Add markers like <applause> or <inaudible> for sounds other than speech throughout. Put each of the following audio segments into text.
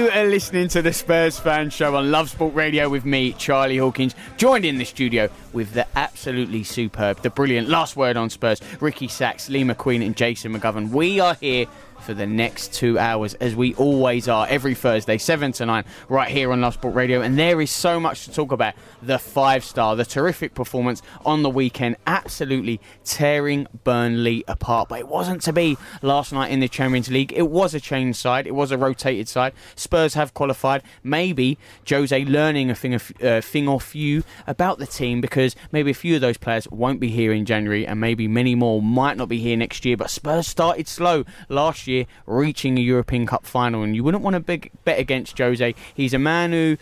You are listening to the Spurs Fan Show on Love Sport Radio with me, Charlie Hawkins, joined in the studio with the absolutely superb, the brilliant last word on Spurs, Ricky Sacks, Lee McQueen, and Jason McGovern. We are here for the next two hours, as we always are every Thursday, 7 to 9, right here on Love Sport Radio. And there is so much to talk about. The five star, the terrific performance on the weekend, absolutely tearing Burnley apart. But it wasn't to be last night in the Champions League. It was a changed side, it was a rotated side. Spurs have qualified. Maybe Jose learning a thing, a uh, thing or few about the team because maybe a few of those players won't be here in January and maybe many more might not be here next year. But Spurs started slow last year, reaching a European Cup final, and you wouldn't want to big, bet against Jose. He's a man who,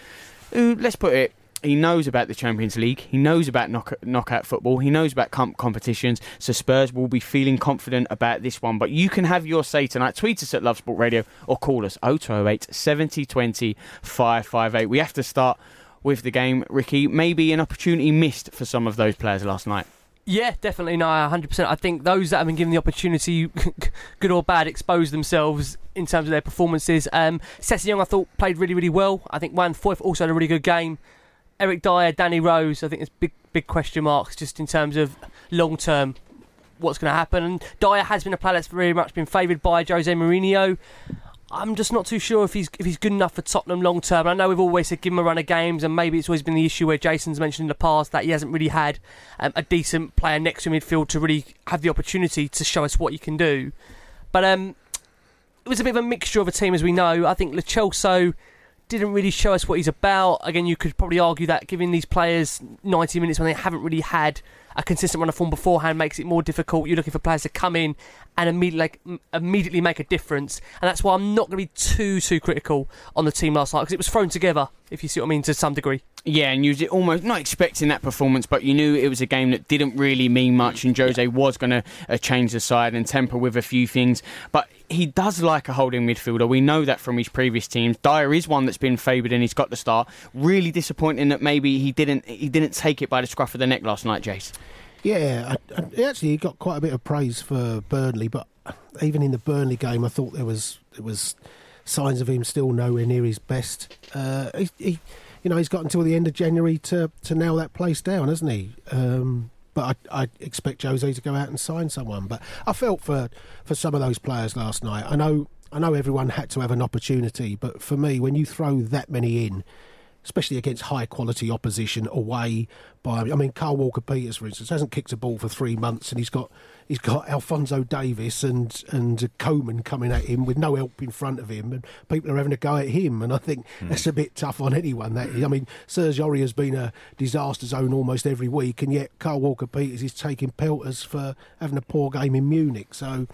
who, let's put it, he knows about the Champions League. He knows about knock, knockout football. He knows about comp competitions. So Spurs will be feeling confident about this one. But you can have your say tonight. Tweet us at Love Sport Radio or call us 0208 7020 558. We have to start with the game, Ricky. Maybe an opportunity missed for some of those players last night. Yeah, definitely. No, 100%. I think those that have been given the opportunity, <laughs> good or bad, expose themselves in terms of their performances. Um, Young, I thought, played really, really well. I think Juan Foyth also had a really good game. Eric Dier, Danny Rose, I think there's big, big question marks just in terms of long term what's going to happen. And Dier has been a player that's very much been favoured by Jose Mourinho. I'm just not too sure if he's if he's good enough for Tottenham long term. I know we've always said give him a run of games, and maybe it's always been the issue where Jason's mentioned in the past that he hasn't really had um, a decent player next to midfield to really have the opportunity to show us what he can do. But um, it was a bit of a mixture of a team, as we know. I think Lo Celso didn't really show us what he's about. Again, you could probably argue that giving these players 90 minutes when they haven't really had a consistent run of form beforehand makes it more difficult. You're looking for players to come in and immediately like, immediately make a difference, and that's why I'm not going to be too too critical on the team last night because it was thrown together, if you see what I mean, to some degree. Yeah, and you was almost not expecting that performance, but you knew it was a game that didn't really mean much, and Jose was going to uh, change the side and temper with a few things. But he does like a holding midfielder. We know that from his previous teams. Dier is one that's been favoured, and he's got the start. Really disappointing that maybe he didn't he didn't take it by the scruff of the neck last night, Jace. Yeah, I, I, actually, he got quite a bit of praise for Burnley, but even in the Burnley game, I thought there was there was signs of him still nowhere near his best. Uh, he, he, you know, he's got until the end of January to to nail that place down, hasn't he? Um, but I, I, expect Jose to go out and sign someone. But I felt for for some of those players last night. I know I know everyone had to have an opportunity, but for me, when you throw that many in especially against high quality opposition away by. I mean, Carl Walker Peters, for instance, hasn't kicked a ball for three months, and he's got he's got Alphonso Davies and and Coman coming at him with no help in front of him, and people are having a go at him. And I think Hmm. that's a bit tough on anyone. That I mean, Serge Aurier has been a disaster zone almost every week, and yet Carl Walker Peters is taking pelters for having a poor game in Munich. So,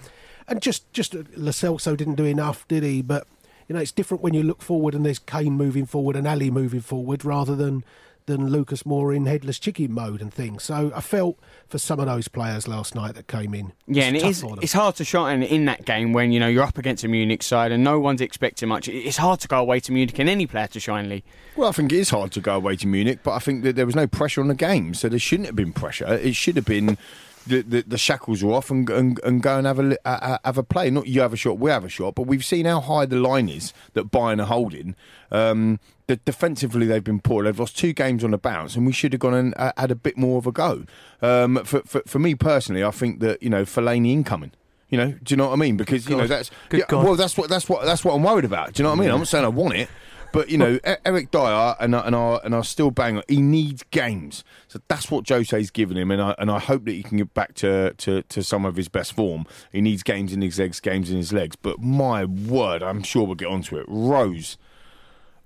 and just just Celso didn't do enough, did he? But you know, it's different when you look forward and there's Kane moving forward and Alli moving forward rather than than Lucas Moura in headless chicken mode and things. So I felt for some of those players last night that came in. Yeah, and It's it tough is, for them. it's hard to shine in that game when you know you're up against a Munich side and no one's expecting much. It's hard to go away to Munich and any player to shine, Lee. Well, I think it is hard to go away to Munich, but I think that there was no pressure on the game, so there shouldn't have been pressure. It should have been the, the, the shackles are off and, and, and go and have a, uh, have a play. Not you have a shot, we have a shot, but we've seen how high the line is that Bayern are holding. Um, the, defensively, they've been poor. They've lost two games on the bounce, and we should have gone and uh, had a bit more of a go. Um, for, for, for me personally, I think that you know Fellaini incoming. You know, do you know what I mean? Because you know God. that's yeah, well, that's what that's what that's what I'm worried about. Do you know what I mean? I'm not saying I want it, but you know, Eric Dier and I- and I and I still bang. He needs games, so that's what Jose's given him, and I and I hope that he can get back to, to, to some of his best form. He needs games in his legs, games in his legs. But my word, I'm sure we'll get onto it. Rose,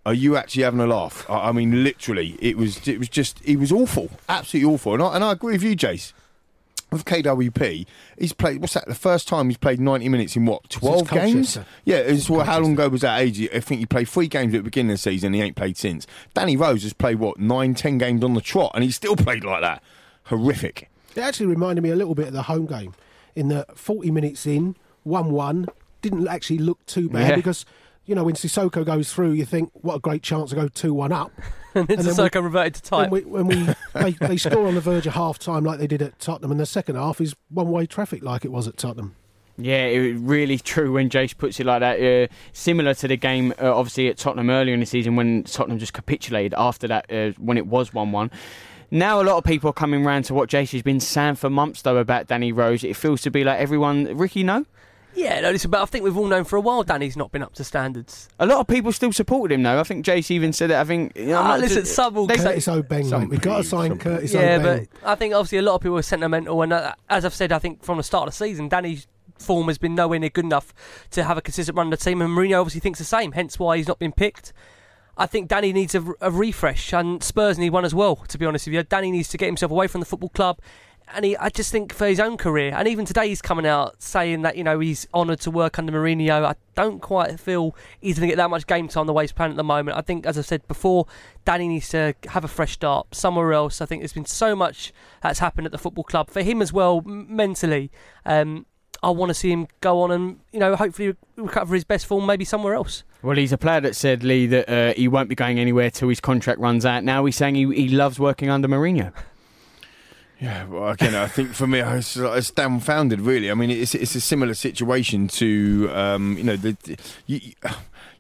are you actually having a laugh? I, I mean, literally, it was it was just he was awful, absolutely awful, and I, and I agree with you, Jace. With KWP, he's played. What's that? The first time he's played ninety minutes in what twelve games? Yeah, it's well, how long ago was that age? I think he played three games at the beginning of the season. He ain't played since. Danny Rose has played what nine, ten games on the trot, and he still played like that. Horrific. It actually reminded me a little bit of the home game in the 40 minutes in, 1 1, didn't actually look too bad Yeah. because, you know, when Sissoko goes through, you think, what a great chance to go 2 1 up. <laughs> and then And then Sissoko reverted to type. When we, when we <laughs> they, they score on the verge of half time like they did at Tottenham, and the second half is one way traffic like it was at Tottenham. Yeah, it was really true when Jace puts it like that. Uh, similar to the game, uh, obviously, at Tottenham earlier in the season when Tottenham just capitulated after that, uh, when it was 1 1. Now, a lot of people are coming round to what Jace has been saying for months, though, about Danny Rose. It feels to be like everyone. Ricky, no? Yeah, no, listen, but I think we've all known for a while Danny's not been up to standards. A lot of people still supported him, though. I think Jace even said it. I think. You know, Ah, not listen, just- some will they say- say- Curtis O'Beng, some mate. We've got to sign some Curtis Yeah, O'Beng. but I think obviously a lot of people are sentimental, and uh, as I've said, I think from the start of the season, Danny's form has been nowhere near good enough to have a consistent run of the team, and Mourinho obviously thinks the same. Hence why he's not been picked. I think Danny needs a, a refresh, and Spurs need one as well. To be honest with you, Danny needs to get himself away from the football club. And he, I just think for his own career, and even today he's coming out saying that you know he's honoured to work under Mourinho. I don't quite feel he's going to get that much game time the way he's playing at the moment. I think, as I said before, Danny needs to have a fresh start somewhere else. I think there's been so much that's happened at the football club for him as well mentally. Um, I want to see him go on and you know hopefully recover his best form maybe somewhere else. Well, he's a player that said, Lee, that uh, he won't be going anywhere till his contract runs out. Now he's saying he, he loves working under Mourinho. Yeah, well, again, I think for me, <laughs> it's, it's dumbfounded. Really, I mean, it's it's a similar situation to um, you know the, you <sighs>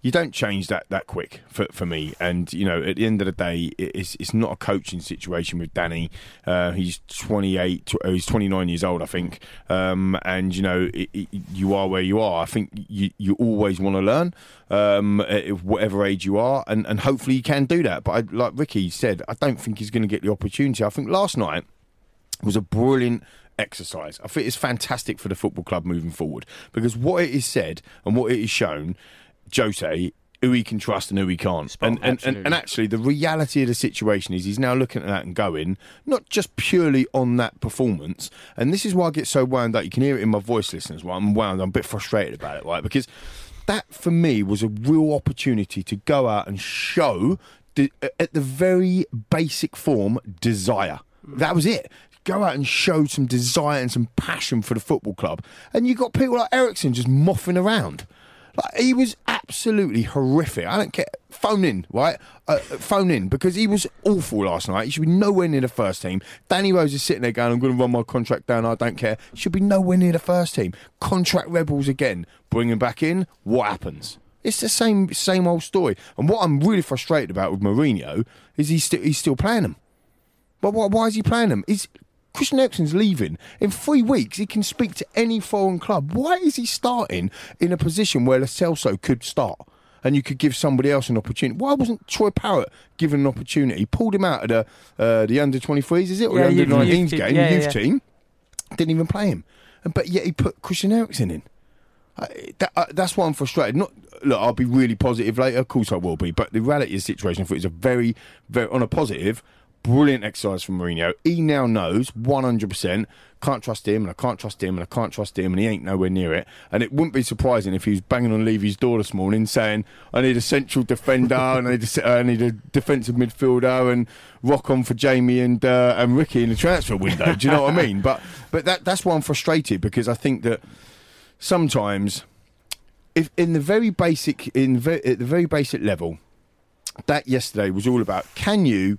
you don't change that that quick for for me. And you know, at the end of the day, it's it's not a coaching situation with Danny. Uh, he's twenty eight, uh, he's twenty nine years old, I think. Um, and you know, it, it, you are where you are. I think you you always want to learn, um, at whatever age you are, and and hopefully you can do that. But I, like Ricky said, I don't think he's going to get the opportunity. I think last night was a brilliant exercise. I think it's fantastic for the football club moving forward because what it is said and what it is shown, Jose, who he can trust and who he can't. Spot and, and, and, and actually, the reality of the situation is he's now looking at that and going, not just purely on that performance. And this is why I get so wound up. You can hear it in my voice, listeners. Why I'm wound. I'm a bit frustrated about it, right? Because that for me was a real opportunity to go out and show, the, at the very basic form, desire. That was it. Go out and show some desire and some passion for the football club. And you've got people like Eriksen just moffing around. Like he was absolutely horrific. I don't care. Phone in, right? Uh, phone in because he was awful last night. He should be nowhere near the first team. Danny Rose is sitting there going, "I'm going to run my contract down. I don't care." Should be nowhere near the first team. Contract rebels again. Bring him back in. What happens? It's the same same old story. And what I'm really frustrated about with Mourinho is he's still he's still playing them. But why, why is he playing them? Is Christian Eriksen's leaving in three weeks? He can speak to any foreign club. Why is he starting in a position where Lo Celso could start? and you could give somebody else an opportunity. Why wasn't Troy Parrott given an opportunity? He pulled him out of the uh, the under 23s, is it? Or Yeah, the under 19s youth game, Yeah, the youth yeah. team. Didn't even play him. But yet he put Christian Eriksen in. I, that, uh, that's why I'm frustrated. Not look, I'll be really positive later. Of course, I will be. But the reality of the situation, thought, is a very, very on a positive, brilliant exercise from Mourinho. He now knows 100 percent can't trust him, and I can't trust him, and I can't trust him, and he ain't nowhere near it. And it wouldn't be surprising if he was banging on Levy's door this morning saying, "I need a central defender, and I need a, I need a defensive midfielder, and rock on for Jamie and uh, and Ricky in the transfer window." Do you know what I mean? But but that that's why I'm frustrated because I think that sometimes if in the very basic in ve- at the very basic level that yesterday was all about can you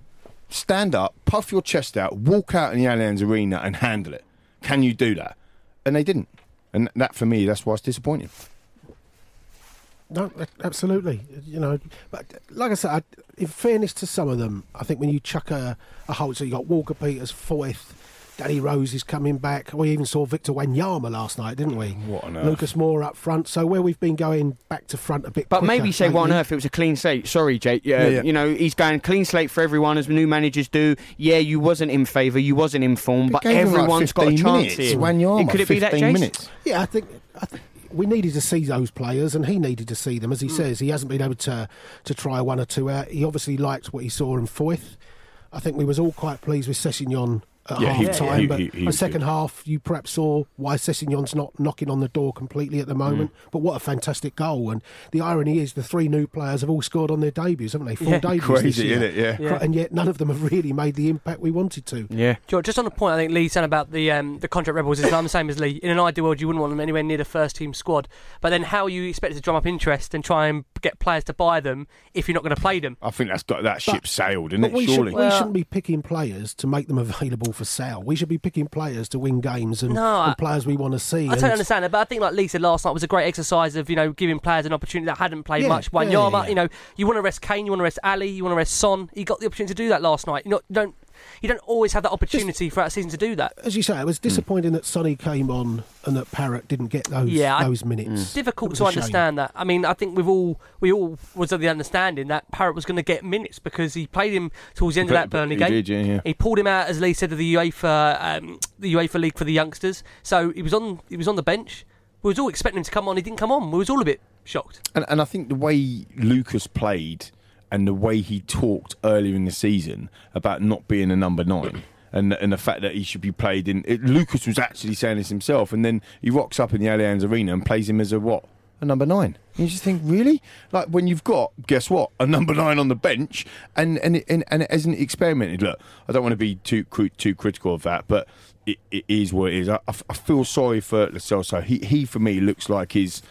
stand up puff your chest out walk out in the Allianz arena and handle it. Can you do that? And they didn't. And that for me that's why it's disappointing. No, absolutely. You know, but like I said, I, in fairness to some of them, I think when you chuck a, a so you got Walker Peters, Foyth, Danny Rose is coming back. We even saw Victor Wanyama last night, didn't we? What on earth? Lucas Moura up front. So where we've been going back to front a bit, But quicker maybe say what on earth it was a clean slate. Sorry, Jake. Yeah, Yeah, yeah. you know he's going clean slate for everyone as new managers do. Yeah, you wasn't in favour, you wasn't in form, but They gave him like everyone's got a 15 chance minutes. here. Wanyama, Could it be that, 15 Jace? minutes Yeah, I think. I think we needed to see those players, and he needed to see them. As he Mm. says, he hasn't been able to to try one or two out. He obviously liked what he saw in Foyth. I think we was all quite pleased with Sessegnon at Yeah, half yeah, time, he- but he- he the second good. half, you perhaps saw why Sessegnon's not knocking on the door completely at the moment. Mm. But what a fantastic goal! And the irony is, the three new players have all scored on their debuts, haven't they? Full Yeah. debuts Crazy, this year. isn't it? Yeah. Yeah. And yet, none of them have really made the impact we wanted to. Yeah. George, just on the point I think Lee said about the um, the contract rebels is I'm the same as Lee. In an ideal world, you wouldn't want them anywhere near the first team squad. But then, how are you expected to drum up interest and try and get players to buy them if you're not going to play them? I think that's got that ship sailed isn't But it we, surely should, we Well- shouldn't be picking players to make them available for sale. We should be picking players to win games and, No, and players we want to see. I totally And- understand that, but I think like Lisa last night was a great exercise of you know giving players an opportunity that hadn't played Yeah, much. Wanyama, yeah, yeah. you know, you want to rest Kane, you want to rest Alli, you want to rest Son. He got the opportunity to do that last night. You know, don't you don't always have that opportunity throughout a season to do that. As you say, it was Hmm. disappointing that Sonny came on and that Parrott didn't get those Yeah, I- those minutes. difficult to a shame. understand that. I mean, I think we've all we all was of the understanding that Parrott was going to get minutes because he played him towards the end of that Burnley He game. did, yeah, yeah. He pulled him out, as Lee said, of the UEFA um, the UEFA League for the youngsters. So he was on he was on the bench. We was all expecting him to come on. He didn't come on. We was all a bit shocked. And, and I think the way Lucas played and the way he talked earlier in the season about not being a number nine and and the fact that he should be played in it, Lucas was actually saying this himself and then he rocks up in the Allianz Arena and plays him as a what? A number nine. You just think, really? Like when you've got, guess what, a number nine on the bench, and and and, and it hasn't experimented. Look, I don't want to be too too critical of that, but it, it is what it is. I, feel sorry for Lo Celso. He he for me looks like he's,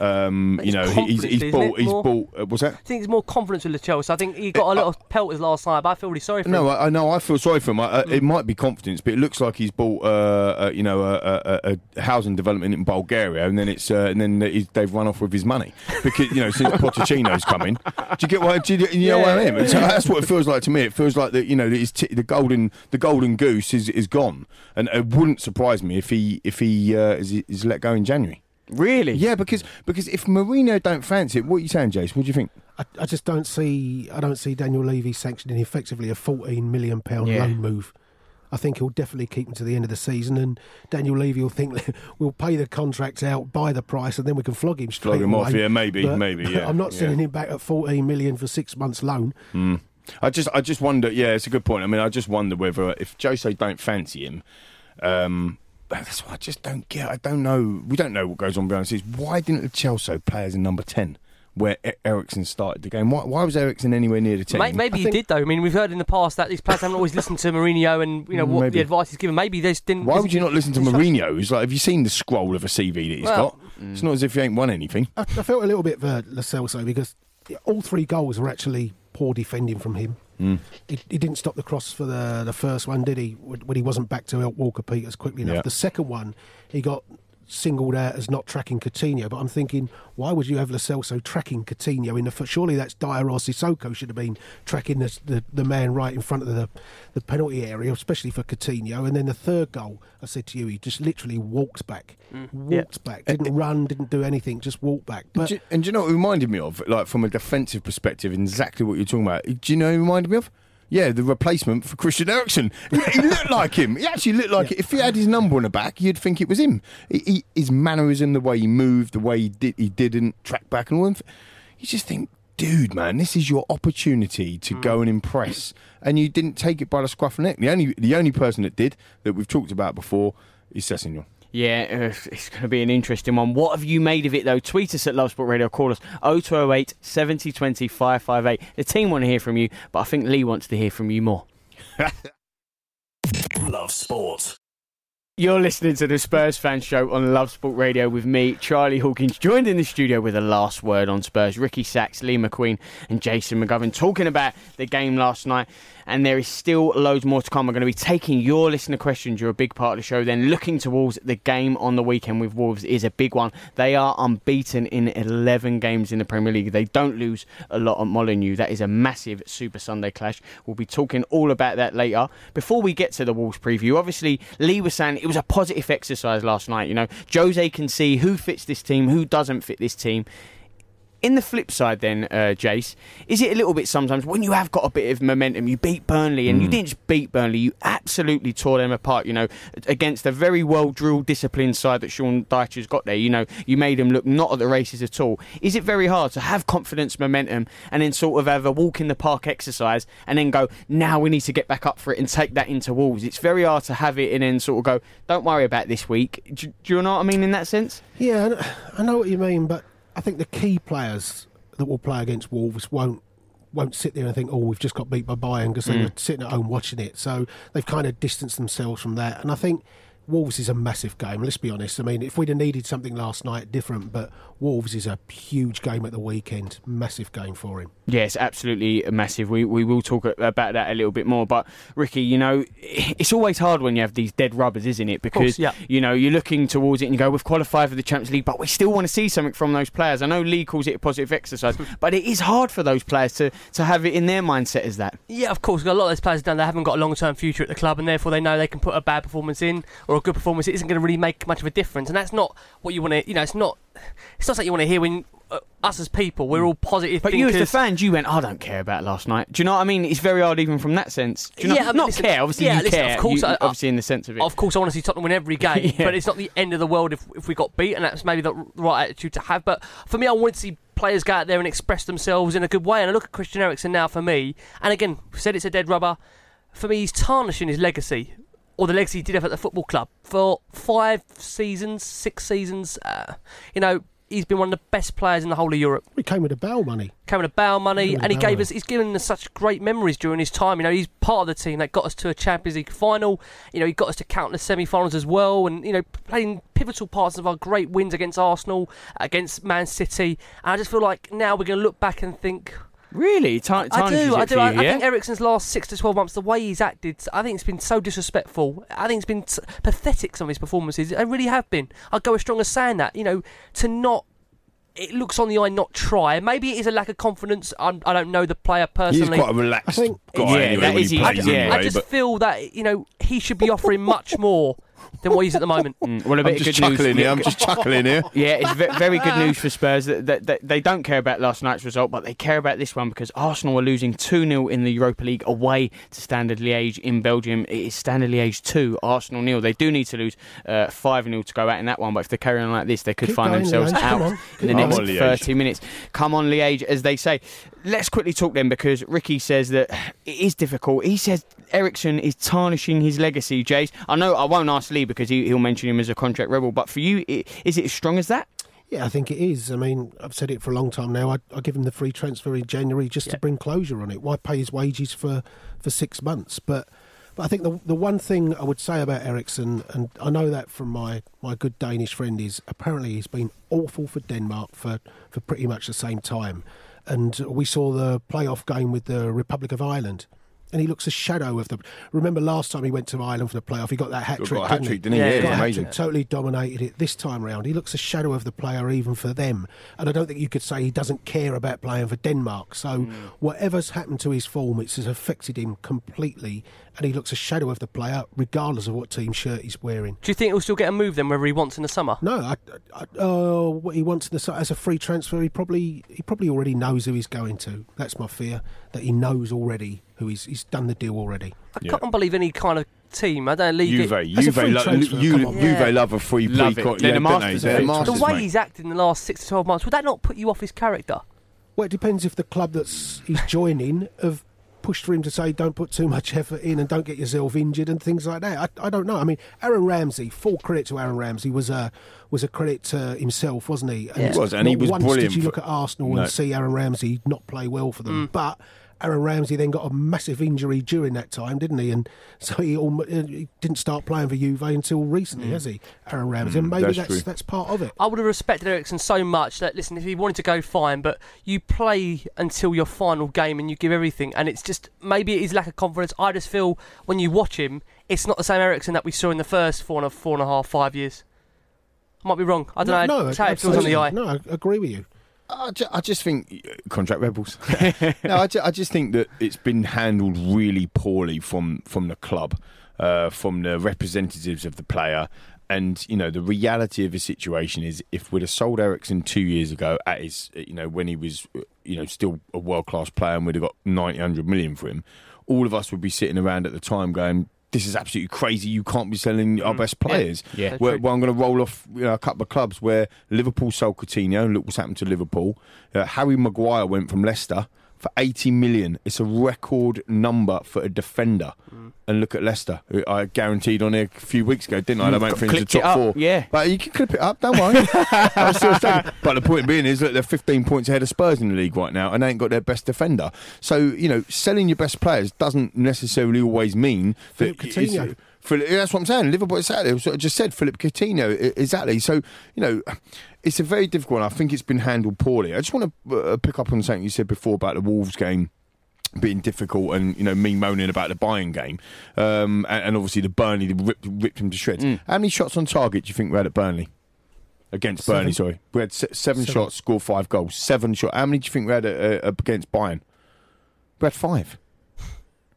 um, you know, he's he's bought he's more? bought. Uh, what's that? I think there's more confidence with Lo Celso. I think he got a lot of pelters last night, but I feel really sorry for No, him. I, I know. I feel sorry for him. I, uh, It might be confidence, but it looks like he's bought, uh, uh, you know, a, a, a housing development in Bulgaria, and then it's, uh, and then they've run off with his money because you know since <laughs> Pochettino's come in. Do you get what? Do you, you know what I mean? So that's what it feels like to me. It feels like that. You know, that t- the golden, the golden goose is is gone, and it wouldn't surprise me if he if he uh, is, is let go in January. Really? Yeah, because because if Mourinho don't fancy it, what are you saying, Jason? What do you think? I, I just don't see. I don't see Daniel Levy sanctioning effectively a 14 million pound Yeah. loan move. I think he'll definitely keep him to the end of the season, and Daniel Levy will think <laughs> we'll pay the contract out, buy the price, and then we can flog him straight Flog him off, yeah, maybe, But maybe, <laughs> yeah, I'm not yeah. sending him back at 14 million for six months loan. I just, I just wonder. Yeah, it's a good point. I mean, I just wonder whether if Jose don't fancy him, um, that's what I just don't get. I don't know. We don't know what goes on behind the scenes. Why didn't the Chelsea play as a number ten where E- Eriksen started the game? Why, why was Eriksen anywhere near the team? May- Maybe I he think- did though. I mean, we've heard in the past that these players haven't always listened to Mourinho and you know what Maybe. the advice he's given. Maybe they just didn't. Why would you not listen to instruction- Mourinho? It's like, have you seen the scroll of a CV that he's Well- got? Mm. It's not as if he ain't won anything. I, I felt a little bit for Lo Celso because all three goals were actually poor defending from him. Hmm. He, he didn't stop the cross for the the first one, did he? When when he wasn't back to help Walker Peters quickly enough. Yeah. The second one, he got singled out as not tracking Coutinho, but I'm thinking, why would you have Lo Celso tracking Coutinho in the foot? Surely that's Dier or Sissoko should have been tracking the, the, the man right in front of the, the penalty area, especially for Coutinho. And then the third goal, I said to you, he just literally walks back, walked back, mm. didn't run, didn't do anything, just walked back. And But do, you- and do you know what it reminded me of? Like from a defensive perspective, exactly what you're talking about. Do you know what it reminded me of? Yeah, the replacement for Christian Eriksen. He, looked like him. He actually looked like it. If he had his number on the back, you'd think it was him. He, he, his mannerism, the way he moved, the way he did, he didn't track back and all. that. You just think, dude, man, this is your opportunity to go mm. and impress, and you didn't take it by the scruff of the neck. The only, the only person that did that we've talked about before is Sessegnon. Yeah, it's going to be an interesting one. What have you made of it, though? Tweet us at Love Sport Radio. Call us 0208 70 20 558. The team want to hear from you, but I think Lee wants to hear from you more. <laughs> Love sport. You're listening to the Spurs Fan Show on Love Sport Radio with me, Charlie Hawkins, joined in the studio with a last word on Spurs. Ricky Sacks, Lee McQueen, and Jason McGovern talking about the game last night. And there is still loads more to come. We're going to be taking your listener questions. You're a big part of the show. Then looking towards the game on the weekend with Wolves is a big one. They are unbeaten in 11 games in the Premier League. They don't lose a lot at Molineux. That is a massive Super Sunday clash. We'll be talking all about that later. Before we get to the Wolves preview, obviously Lee was saying it was a positive exercise last night. You know, Jose can see who fits this team, who doesn't fit this team. In the flip side, then, uh, Jace, is it a little bit sometimes when you have got a bit of momentum, you beat Burnley, and you didn't just beat Burnley, you absolutely tore them apart, you know, against a very well drilled, disciplined side that Sean Dycher's got there. You know, you made them look not at the races at all. Is it very hard to have confidence, momentum, and then sort of have a walk in the park exercise and then go, now we need to get back up for it and take that into Wolves? It's very hard to have it and then sort of go, don't worry about this week. Do, do you know what I mean in that sense? Yeah, I know what you mean, but I think the key players that will play against Wolves won't won't sit there and think, "Oh, we've just got beat by Bayern" because they mm. were sitting at home watching it. So they've kind of distanced themselves from that. And I think Wolves is a massive game. Let's be honest. I mean, if we'd have needed something last night, different. But Wolves is a huge game at the weekend. Massive game for him. Yes, absolutely massive. We we will talk about that a little bit more. But Ricky, you know, <laughs> it's always hard when you have these dead rubbers, isn't it? Because course, yeah. you know you're looking towards it and you go, we've qualified for the Champions League, but we still want to see something from those players. I know Lee calls it a positive exercise, <laughs> but it is hard for those players to to have it in their mindset as that. Yeah, of course. We've got a lot of those players down there haven't got a long term future at the club, and therefore they know they can put a bad performance in or a good performance. It isn't going to really make much of a difference, and that's not what you want to. You know, it's not. It's not something you want to hear when uh, us as people we're all positive. But you as the thinkers. fans, you went, I don't care about last night. Do you know what I mean? It's very hard even from that sense. Do you know? Yeah, I mean, not listen- care. Obviously, yeah, you listen, care. of course, you- I- obviously, in the sense of it. Of course, I want to see Tottenham win every <laughs> game, Yeah. but it's not the end of the world if, if we got beat, and that's maybe the right attitude to have. But for me, I want to see players go out there and express themselves in a good way. And I look at Christian Eriksen now for me, and again, said it's a dead rubber. For me, he's tarnishing his legacy, or the legacy he did have at the football club for five seasons, six seasons. Uh, you know, he's been one of the best players in the whole of Europe. He came with a Bale money. Came with a bow money, with and he gave bow. us. He's given us such great memories during his time. You know, he's part of the team that got us to a Champions League final. You know, he got us to countless semi-finals as well, and you know, playing pivotal parts of our great wins against Arsenal, against Man City. And I just feel like now we're going to look back and think, really, Tar- I do, I do. for I, you, I yeah? think Eriksen's last six to twelve months, the way he's acted, I think it's been so disrespectful. I think it's been s- pathetic. Some of his performances, they really have been. I'd go as strong as saying that. You know, to not. It looks on the eye not try. Maybe it is a lack of confidence. I'm, I don't know the player personally. He's quite a relaxed I think- guy Yeah, anyway that when is he he. I plays just, anyway. I just but feel that you know he should be offering much more than what he's at the moment. <laughs> Mm, well, a I'm bit just of good news. here. I'm just chuckling here. <laughs> Yeah, it's ve- very good <laughs> news for Spurs. That, that, that they don't care about last night's result, but they care about this one because Arsenal are losing 2 0 in the Europa League away to Standard Liège in Belgium. It is Standard Liège 2, Arsenal nil. They do need to lose 5 0 to go out in that one, but if they carry on like this, they could Keep find going, themselves Liège, out in the Keep going. next on, 30 minutes. Come on, Liège, as they say. Let's quickly talk then because Ricky says that <sighs> it is difficult. He says Eriksen is tarnishing his legacy, Jace. I know I won't ask Lee because he, he'll mention him as a contract rebel, but for you, is it as strong as that? Yeah, I think it is. I mean, I've said it for a long time now. I, I give him the free transfer in January just to bring closure on it. Why pay his wages for, for six months? But but I think the the one thing I would say about Eriksen, and I know that from my, my good Danish friend, is apparently he's been awful for Denmark for, for pretty much the same time. And we saw the playoff game with the Republic of Ireland. And he looks a shadow of them. Remember last time he went to Ireland for the playoff, he got that hat Got trick. a hat didn't trick, he? didn't he? Yeah, it was Got hat amazing. trick, totally dominated it. This time round, he looks a shadow of the player even for them, and I don't think you could say he doesn't care about playing for Denmark. So Hmm. whatever's happened to his form, it's has affected him completely, and he looks a shadow of the player regardless of what team shirt he's wearing. Do you think he'll still get a move then, whether he wants in the summer? No, I, I, oh, what he wants in the, su- as a free transfer, he probably he probably already knows who he's going to. That's my fear that he knows already who he's he's done the deal already. I Yeah. can't believe any kind of team. I don't league. Juve, As a Juve, free lo- transfer, you, come on. Juve Yeah. love a free Love play. it. co- the don't masters They're of masters, the way mate. he's acted in the last six to twelve months, would that not put you off his character? Well, it depends if the club that's he's joining have pushed for him to say don't put too much effort in and don't get yourself injured and things like that. I, I don't know. I mean, Aaron Ramsey, full credit to Aaron Ramsey, was a was a credit to himself, wasn't he? And He was, and he was once brilliant Did you look at Arsenal No. and see Aaron Ramsey not play well for them? Mm. But Aaron Ramsey then got a massive injury during that time, didn't he? And so he, almo- uh, he didn't start playing for Juve until recently, mm. has he? Aaron Ramsey, and mm, maybe that's that's that's part of it. I would have respected Eriksen so much that listen, if he wanted to go, fine, but you play until your final game and you give everything, and it's just maybe it is lack of confidence. I just feel when you watch him, it's not the same Eriksen that we saw in the first four and a four and a half, five years. I might be wrong. I don't know. no, how it feels on the eye. absolutely. No, I agree with you. I just, I just think uh, contract rebels. <laughs> no, I, ju- I just think that it's been handled really poorly from from the club, uh, from the representatives of the player, and you know the reality of the situation is if we'd have sold Eriksen two years ago at his, you know, when he was, uh, you know, still a world class player, and we'd have got 90, 100 million for him, all of us would be sitting around at the time going. This is absolutely crazy. You can't be selling our best players. Yeah. That's Where, well, I'm going to roll off you know, a couple of clubs where Liverpool sold Coutinho, look what's happened to Liverpool. Uh, Harry Maguire went from Leicester for 80 million. It's a record number for a defender. Mm. And look at Leicester. who I guaranteed on here a few weeks ago, didn't I? They for into Clipped top four. yeah. But you can clip it up, don't worry. <laughs> But the point being is that they're 15 points ahead of Spurs in the league right now and they ain't got their best defender. So, you know, selling your best players doesn't necessarily always mean that Coutinho. Philip, that's what I'm saying. Liverpool. What I just said Philip Coutinho exactly. So you know, it's a very difficult. one. I think it's been handled poorly. I just want to uh, pick up on something you said before about the Wolves game being difficult and you know me moaning about the Bayern game um, and, and obviously the Burnley ripped, ripped him to shreds. Mm. How many shots on target do you think we had at Burnley? Against Seven. Burnley, sorry, we had se- seven, Seven. shots, scored five goals. Seven shots. How many do you think we had uh, uh, against Bayern? We had five.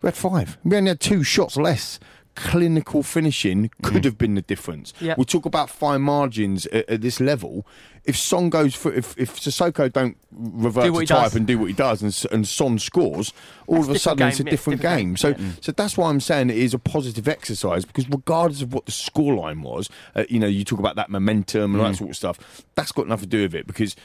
We had five. We only had two shots less. Clinical finishing could mm. have been the difference. Yep. We talk about fine margins at, at this level. If Son goes for if if Sissoko don't revert Do to type does. and do what he does, and, and Son scores, all That's of a sudden different it's a game, yeah, different, different game. game, So yeah. so that's why I'm saying it is a positive exercise because regardless of what the scoreline was, uh, you know, you talk about that momentum and all that sort of stuff. That's got nothing to do with it because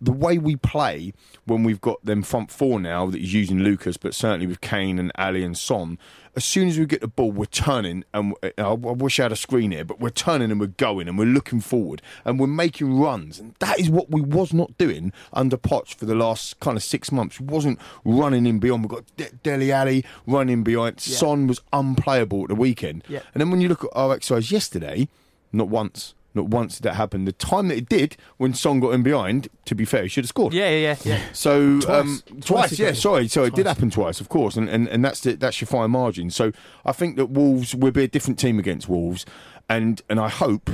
the way we play when we've got them front four now that is using Lucas, but certainly with Kane and Alli and Son. As soon as we get the ball, we're turning, and uh, I wish I had a screen here, but we're turning and we're going and we're looking forward and we're making runs, and that is what we was not doing under Poch for the last kind of six months. We wasn't running in beyond. We've got De- Dele Alli running behind. Son was unplayable at the weekend, Yeah. and then when you look at our exercise yesterday, not once. Not once did that happen. The time that it did, when Son got in behind, to be fair, he should have scored. Yeah, yeah, yeah. yeah. So Twice. um, Twice twice, yeah. got. Sorry, so it did happen twice, of course, and and, and that's the, that's your fine margin. So I think that Wolves will be a different team against Wolves, and and I hope,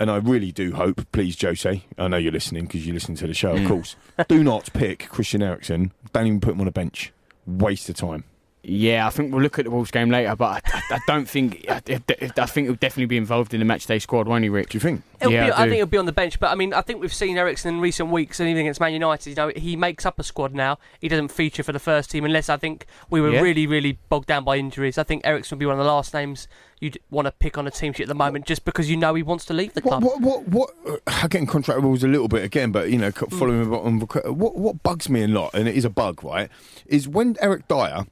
and I really do hope, please, Jose, I know you're listening because you listen to the show, of mm. course. do not pick Christian Eriksen. Don't even put him on a bench. Waste of time. Yeah, I think we'll look at the Wolves game later, but I, I, I don't think. I, I think he'll definitely be involved in the matchday squad, won't he, Rick? Do you think? It'll Yeah, be, I I, think he'll be on the bench, but I mean, I think we've seen Eriksen in recent weeks, and even against Man United, you know, he makes up a squad now. He doesn't feature for the first team unless I think we were Yeah. really, really bogged down by injuries. I think Eriksen would be one of the last names you'd want to pick on a team sheet at the moment, just because you know he wants to leave the club. what, what, what, uh, I'm getting contract rules a little bit again, but you know, Hmm. following up on what, what bugs me a lot, and it is a bug, right? Is when Eric Dier,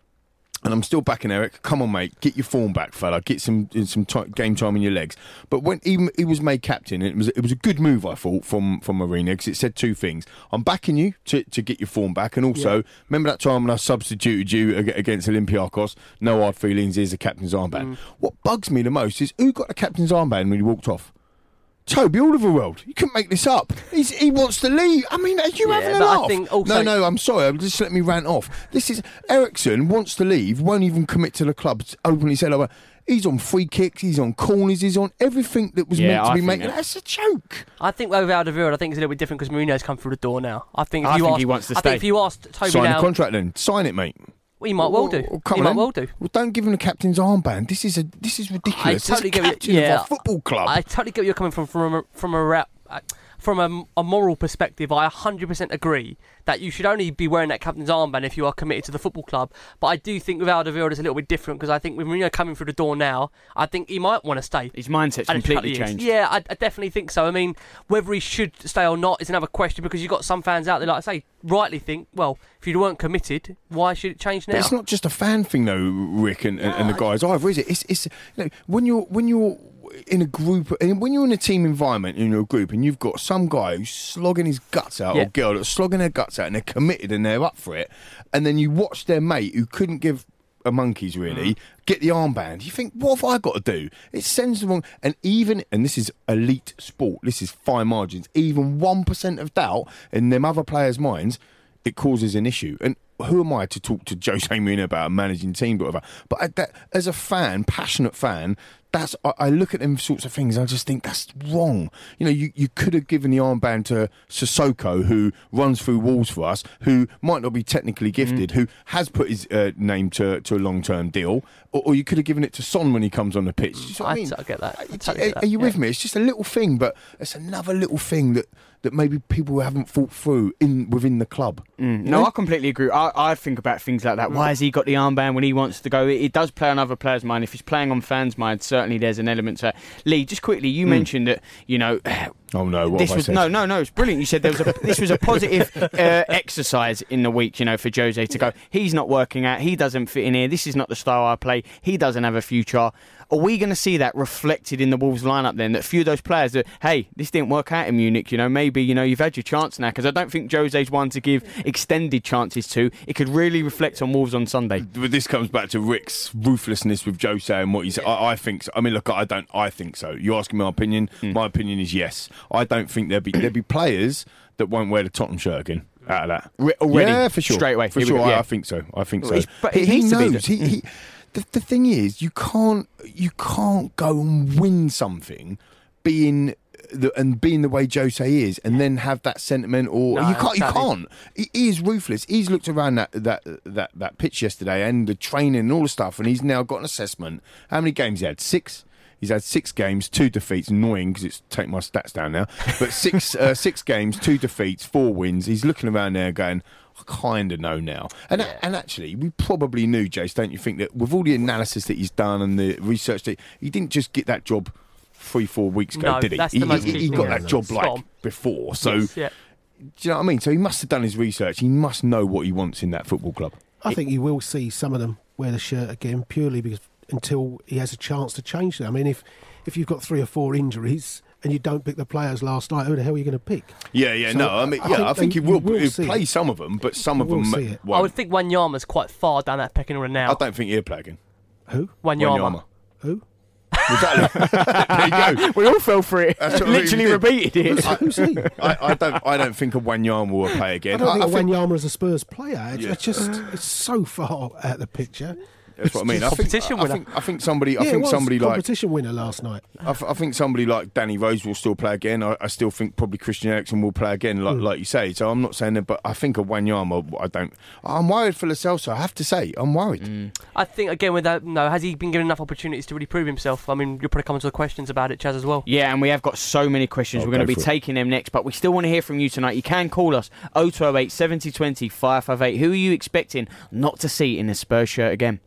and I'm still backing Eric. Come on, mate, get your form back, fella. Get some some ti game time in your legs. But when he, he was made captain, it was it was a good move, I thought, from from Mourinho because it said two things: I'm backing you to, to get your form back, and also remember that time when I substituted you against Olympiacos. No hard feelings. Here's the captain's armband. Mm. What bugs me the most is who got the captain's armband when he walked off. Toby Alderweireld, you couldn't make this up. He's, he wants to leave. I mean, are you Yeah, having a I laugh? also- no, no, I'm sorry. Just let me rant off. This is Eriksen wants to leave, won't even commit to the club. Openly said, oh, he's on free kicks, he's on corners, he's on everything that was Yeah, meant to I be that- That's a joke. I think with Alderweireld, I think it's a little bit different because Mourinho's come through the door now. I think if I you think asked, he wants to I stay. think if you asked Toby Sign now, a contract then. Sign it, mate. Well, he might well do. Well, come he on might well do. Well, don't give him the captain's armband. This is a this is ridiculous. I totally get captain yeah. of our football club. I totally get where you're coming from from a, from a rap. uh, From a, a moral perspective, I 100% agree that you should only be wearing that captain's armband if you are committed to the football club. But I do think with Alderweireld it's a little bit different because I think with Mourinho coming through the door now, I think he might want to stay. His mindset's completely changed. Yeah, I, I definitely think so. I mean, whether he should stay or not is another question because you've got some fans out there, like I say, rightly think, well, if you weren't committed, why should it change now? But it's not just a fan thing, though, Rick and, and, and the guys either, is it? It's, it's you know, when you're when you're in a group, and when you're in a team environment in your group, and you've got some guy who's slogging his guts out, Yeah. or girl that's slogging their guts out, and they're committed and they're up for it, and then you watch their mate who couldn't give a monkeys really mm. get the armband. You think, what have I got to do? It sends the wrong. And even, and this is elite sport. This is fine margins. Even one percent of doubt in them other players' minds, it causes an issue. And who am I to talk to <laughs> Jose Mourinho about managing team, whatever? But I, that, as a fan, passionate fan, that's I, I look at them sorts of things. and I just think that's wrong. You know, you, you could have given the armband to Sissoko, who runs through walls for us, who might not be technically gifted, who has put his uh, name to to a long term deal, or, or you could have given it to Son when he comes on the pitch. You see I, I mean? I get that. I Are- totally get are, you yeah. with me? It's just a little thing, but it's another little thing that that maybe people haven't thought through in within the club. Mm, no, I completely agree. I, I think about things like that. Why has he got the armband when he wants to go? It, it does play on other players' mind. If he's playing on fans' mind, certainly there's an element to that. Lee, just quickly, you mentioned that you know. <sighs> Oh no, what this was no, no, no. It's brilliant. You said there was a <laughs> this was a positive uh, exercise in the week. You know, for Jose to go. He's not working out. He doesn't fit in here. This is not the style I play. He doesn't have a future. Are we going to see that reflected in the Wolves lineup then? That a few of those players that hey, this didn't work out in Munich. You know, maybe you know you've had your chance now because I don't think Jose's one to give extended chances to. It could really reflect on Wolves on Sunday. But this comes back to Rick's ruthlessness with Jose and what he said. I, I think. So. I mean, look, I don't. I think so. You're asking my opinion. Hmm. My opinion is yes. I don't think there'll be there'll be players that won't wear the Tottenham shirt again. Out of that, already? yeah, for sure, Straight away. for Here sure. go, I, yeah. I think so. I think so. but he, he needs to be knows. he, he, <laughs> the, the thing is, you can't you can't go and win something being. The, and being the way Jose is, and then have that sentiment, or No, you can't, you can't. He, he is ruthless. He's looked around that, that that that pitch yesterday and the training and all the stuff, and he's now got an assessment. How many games he had? Six. He's had six games, two defeats. Annoying because it's take my stats down now. But six <laughs> uh, six games, two defeats, four wins. He's looking around there going. I kind of know now, and and actually, we probably knew, Jace. Don't you think that with all the analysis that he's done and the research that he didn't just get that job three, four weeks ago, No, did he? that's he, the most he, he got that job spot like on. before, so Yes, yeah. do you know what I mean? So he must have done his research. He must know what he wants in that football club. I think you will see some of them wear the shirt again purely because until he has a chance to change that. I mean, if if you've got three or four injuries and you don't pick the players last night, who the hell are you going to pick? Yeah, yeah, So no. I mean, I yeah, think I think they- he will, will play it. some of them, but some of You will them see it. I won't. would think Wanyama's quite far down that pecking order now. I don't think he'll play again. Who? Wanyama. Who? <laughs> There you go. <laughs> We all fell for it. That's we Literally did. repeated it. Who's he? I, I don't. I don't think a Wanyama will play I again. don't think I think- Wanyama is a Spurs player. It's, Yeah. it's just it's so far out of the picture. That's what I mean. I think, Competition I, winner. think. I think somebody. I yeah, it think was somebody like. competition winner last night. I, I think somebody like Danny Rose will still play again. I, I still think probably Christian Eriksen will play again, like, mm. like you say. So I'm not saying that, but I think a Wanyama. I don't. I'm worried for Lo Celso. I have to say, I'm worried. Mm. I think again with that, no, has he been given enough opportunities to really prove himself? I mean, you'll probably come to the questions about it, Chaz, as well. Yeah, and we have got so many questions. Oh, We're going to be for it. taking them next, but we still want to hear from you tonight. You can call us 0208 7020 558. Who are you expecting not to see in a Spurs shirt again?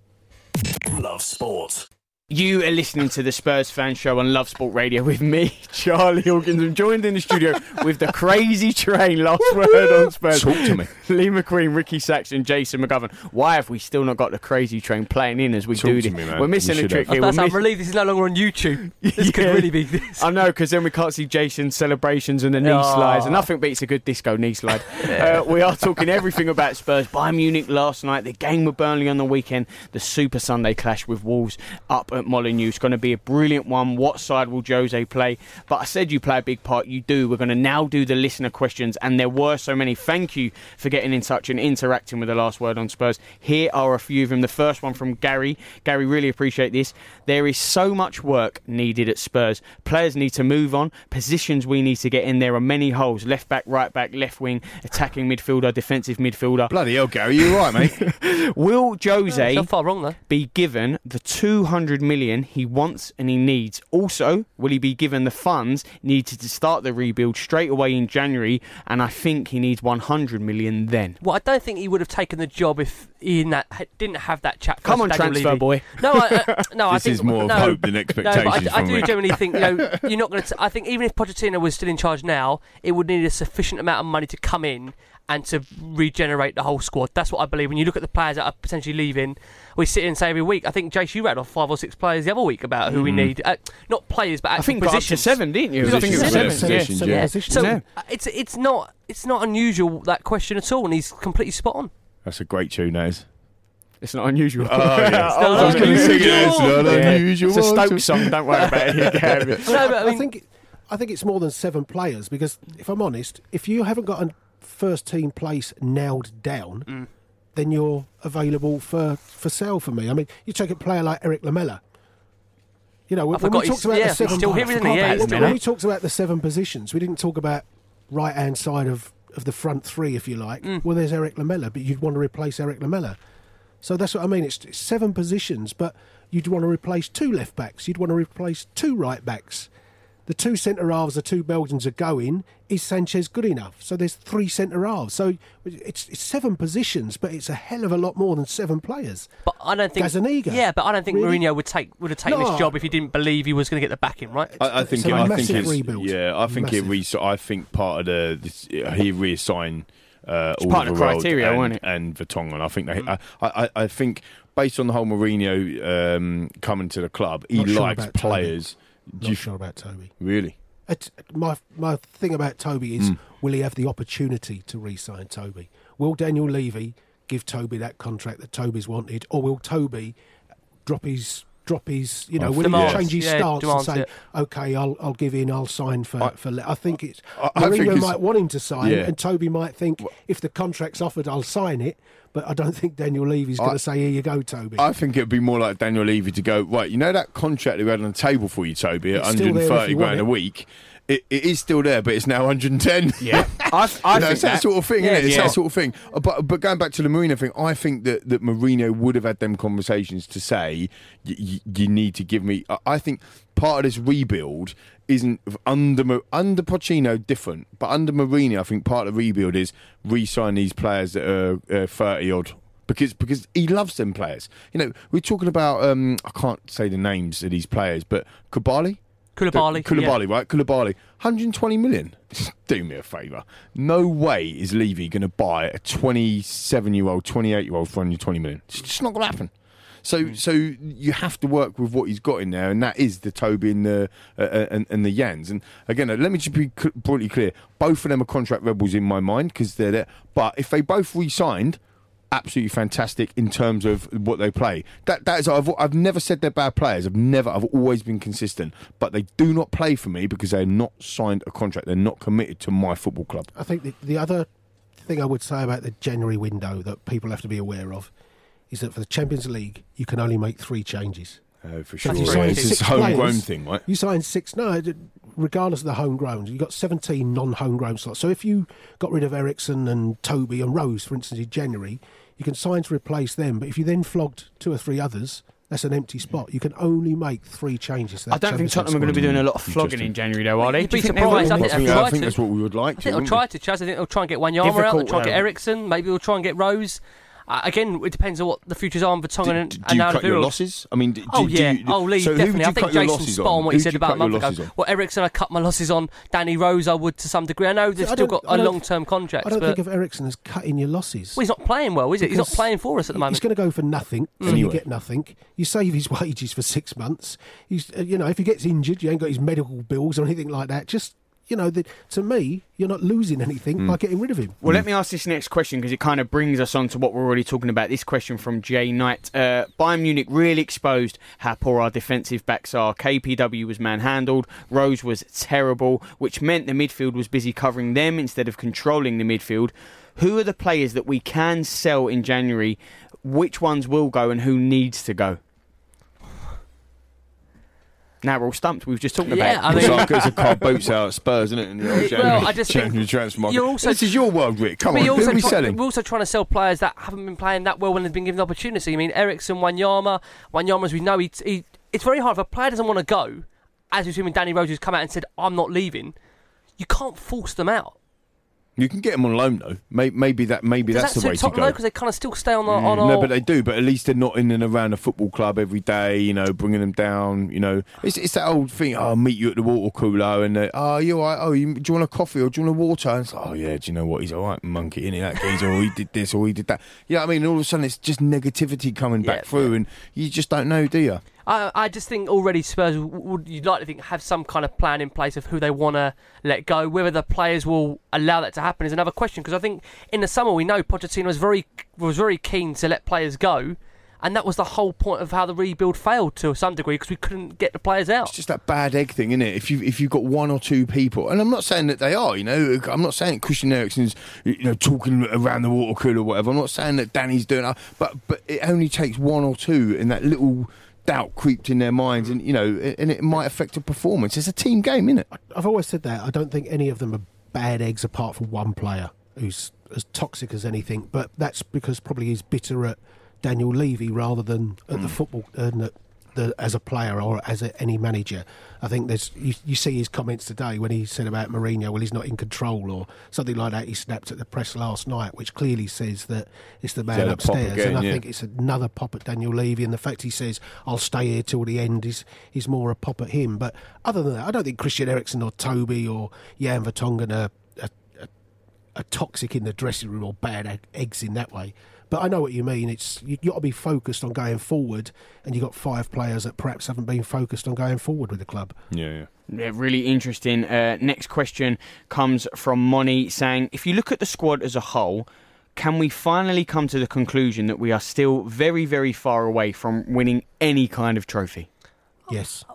Love sport. You are listening to the Spurs Fan Show on Love Sport Radio with me, <laughs> Charlie Hawkins. I'm joined in the studio with the crazy train. Last word on Spurs. Talk to me. Lee McQueen, Ricky Saxon, Jason McGovern. Why have we still not got the crazy train playing in as we Talk do to this? me. We're missing You a trick have. here. That's We're I'm relieved this is no longer on YouTube. This could really be this. I know, because then we can't see Jason's celebrations and the knee Oh. slides. And nothing beats a good disco knee slide. <laughs> uh, we are talking everything about Spurs. Bayern Munich last night, the game with Burnley on the weekend, the Super Sunday clash with Wolves up at at Molineux. It's going to be a brilliant one. What side will Jose play? But I said you play a big part. You do. We're going to now do the listener questions, and there were so many. Thank you for getting in touch and interacting with the last word on Spurs. Here are a few of them. The first one from Gary. Gary, really appreciate this. There is so much work needed at Spurs. Players need to move on. Positions we need to get in. There are many holes: left back, right back, left wing, attacking midfielder, defensive midfielder. Bloody hell, Gary, you're right, mate? <laughs> Will Jose oh, Not far wrong though. be given the 200 million he wants and he needs? Also, will he be given the funds needed to start the rebuild straight away in January? And I think he needs 100 million then. Well, I don't think he would have taken the job if he in that, didn't have that chat. Come first on, Daniel transfer Levy. boy. No, I, uh, <laughs> no, I This think is more of no, hope than No, I, I do me. generally think you know <laughs> you're not going to. I think even if Pochettino was still in charge now, it would need a sufficient amount of money to come in and to regenerate the whole squad. That's what I believe. When you look at the players that are potentially leaving, we sit and say every week. I think Jace, you read off five or six players the other week about who we need. Uh, not players, but Mm. I actual think got up to positions. seven, didn't you? It I think it was seven. seven. Positions, Seven yeah. positions. So Yeah. uh, it's it's not it's not unusual that question at all, and he's completely spot on. That's a great tune, that is. It's not unusual. Oh, yeah. <laughs> I was I was going to sing it. It's not Yeah. unusual. It's a Stoke <laughs> song. Don't worry about it. No, but I I, think I think it's more than seven players because if I'm honest, if you haven't got a first team place nailed down, Mm. then you're available for, for sale for me. I mean, you take a player like Erik Lamela. You know, when, when we talked about yeah, the seven, still here, isn't he? Yeah, when, when we talked about the seven positions, we didn't talk about right hand side of, of the front three, if you like. Mm. Well, there's Erik Lamela, but you'd want to replace Erik Lamela. So that's what I mean. It's, it's seven positions, but you'd want to replace two left backs. You'd want to replace two right backs. The two centre halves, the two Belgians are going. Is Sanchez good enough? So there's three centre halves. So it's, it's seven positions, but it's a hell of a lot more than seven players. But I don't think Gazzaniga. Yeah, but I don't think Really? Mourinho would take would have taken No. this job if he didn't believe he was going to get the backing, right? I, I think. It's a I think massive it's rebuild. yeah. I think it. Massive. Re- I think part of the this, he reassigned uh, It's part of the Alderweireld criteria, and, wasn't it? and Vertonghen. I think they. I, I, I think based on the whole Mourinho um, coming to the club, he Not likes about Toby. players. Not you- sure about Toby. really? It's, my my thing about Toby is Mm. will he have the opportunity to re-sign Toby? Will Daniel Levy give Toby that contract that Toby's wanted, or will Toby drop his drop his you know oh, will Demands, he change his yeah, stance and say it. okay I'll I'll give in I'll sign for I- for Le-" I think it's I- I think Mourinho might want him to sign Yeah. and Toby might think if the contract's offered I'll sign it but I don't think Daniel Levy's going to say here you go Toby. I think it'd be more like Daniel Levy to go right. You know that contract that we had on the table for you, Toby, at It's still there if 130 grand a week. It, it is still there, but it's now 110. Yeah, <laughs> I, I think it's that, that sort of thing, Yeah, isn't it? It's yeah. that sort of thing. Uh, But but going back to the Mourinho thing, I think that, that Mourinho would have had them conversations to say you need to give me. I- think part of this rebuild isn't under under Pochettino different, but under Mourinho, I think part of the rebuild is re-sign these players that are uh, thirty odd. Because because he loves them players. You know, we're talking about um, I can't say the names of these players, but Kubali. Koulibaly, Koulibaly, right? Koulibaly. 120 million. <laughs> Do me a favour. No way is Levy going to buy a 27 year old, 28 year old for 120 million. It's just not going to happen. So, so you have to work with what he's got in there, and that is the Toby and the uh, uh, and, and the Yans. And again, uh, let me just be brutally clear: both of them are contract rebels in my mind because they're there. But if they both re-signed, absolutely fantastic in terms of what they play. That that is I've I've never said they're bad players. I've never I've always been consistent. But they do not play for me because they're not signed a contract. They're not committed to my football club. I think the, the other thing I would say about the January window that people have to be aware of is that for the Champions League, you can only make three changes. Uh, for sure, you it's a homegrown players, thing, right? You sign six, no, regardless of the homegrown, you've got 17 non homegrown slots. So if you got rid of Eriksen and Toby and Rose, for instance, in January, you can sign to replace them. But if you then flogged two or three others, that's an empty spot. You can only make three changes. To I don't think Champions Tottenham are going to be doing a lot of flogging in January, though, are they? You'd Do you be think they will? surprised. I I think think, I think that's what we would like I to. think they'll try to, Chaz. I think they'll try and get Wanyama out. Difficult, They'll try and get though. Eriksen. Maybe they'll try and get Rose. Uh, again, it depends on what the futures are on Do, and, do and you now cut your losses? I mean, do, Oh do yeah, you, oh Lee, so definitely. I think cut your Jason's spot on what Who he said about a month ago. on? Well, Eriksen, I cut my losses on. Danny Rose, I would to some degree. I know they've I still got a long-term contract, I don't think of Eriksen as cutting your losses. well, he's not playing well, is it? He's not playing for us at the moment. He's going to go for nothing, so you get nothing. You save his <laughs> wages for six months. He's, uh, you know, if he gets injured, you ain't got his medical bills or anything like that. Just, you know, that to me, you're not losing anything Hmm. by getting rid of him. Well, let me ask this next question because it kind of brings us on to what we're already talking about. This question from Jay Knight. Uh, Bayern Munich really exposed how poor our defensive backs are. KPW was manhandled, Rose was terrible, which meant the midfield was busy covering them instead of controlling the midfield. Who are the players that we can sell in January? Which ones will go and who needs to go? Now we're all stumped. We were just talking Yeah, about. I It's mean- like it's a car boats out at Spurs, isn't it? In the old Well, January, I just think January transfer market. you're also- this is your world, Rick. Come on, who are we try- selling? We're also trying to sell players that haven't been playing that well when they've been given the opportunity. I mean, Eriksen, Wanyama, Wanyama, as we know, he, he, it's very hard if a player doesn't want to go. As we've seen when Danny Rose has come out and said, "I'm not leaving," you can't force them out. You can get them on loan though. Maybe, maybe that. Maybe Does that's that the way to go. because they kind of still stay on the on Mm, no, but they do. But at least they're not in and around a football club every day. You know, bringing them down. You know, it's it's that old thing. Oh, I'll meet you at the water cooler, and uh, oh, you all right? Oh, you, do you want a coffee or do you want a water? And it's like, oh yeah, do you know what? He's all right, monkey, in That geezer, or he did this or he did that. Yeah, I mean, all of a sudden it's just negativity coming back Yeah, through, and you just don't know, do you? I, I just think already Spurs would you'd like to think have some kind of plan in place of who they want to let go. Whether the players will allow that to happen is another question. Because I think in the summer we know Pochettino was very was very keen to let players go, and that was the whole point of how the rebuild failed to some degree because we couldn't get the players out. It's just that bad egg thing, isn't it? If you if you've got one or two people, and I'm not saying that they are, you know, I'm not saying Christian Eriksen's, you know, talking around the water cooler or whatever. I'm not saying that Danny's doing that, but but it only takes one or two, in that little doubt creeped in their minds, and you know, and it might affect a performance. It's a team game, isn't it? I've always said that. I don't think any of them are bad eggs apart from one player who's as toxic as anything. But that's because probably he's bitter at Daniel Levy rather than at the mm. football and at the, as a player or as a, any manager. I think there's you, you see his comments today when he said about Mourinho, well, he's not in control or something like that. He snapped at the press last night, which clearly says that it's the man had a pop upstairs. again, and I yeah. think it's another pop at Daniel Levy, and the fact he says I'll stay here till the end is is more a pop at him. But other than that, I don't think Christian Eriksen or Toby or Jan Vertonghen are, are, are, are toxic in the dressing room or bad eggs in that way. But I know what you mean. It's you got to be focused on going forward, and you have got five players that perhaps haven't been focused on going forward with the club. Yeah, yeah. Yeah, really interesting. Uh, next question comes from Moni saying, if you look at the squad as a whole, can we finally come to the conclusion that we are still very, very far away from winning any kind of trophy? Yes.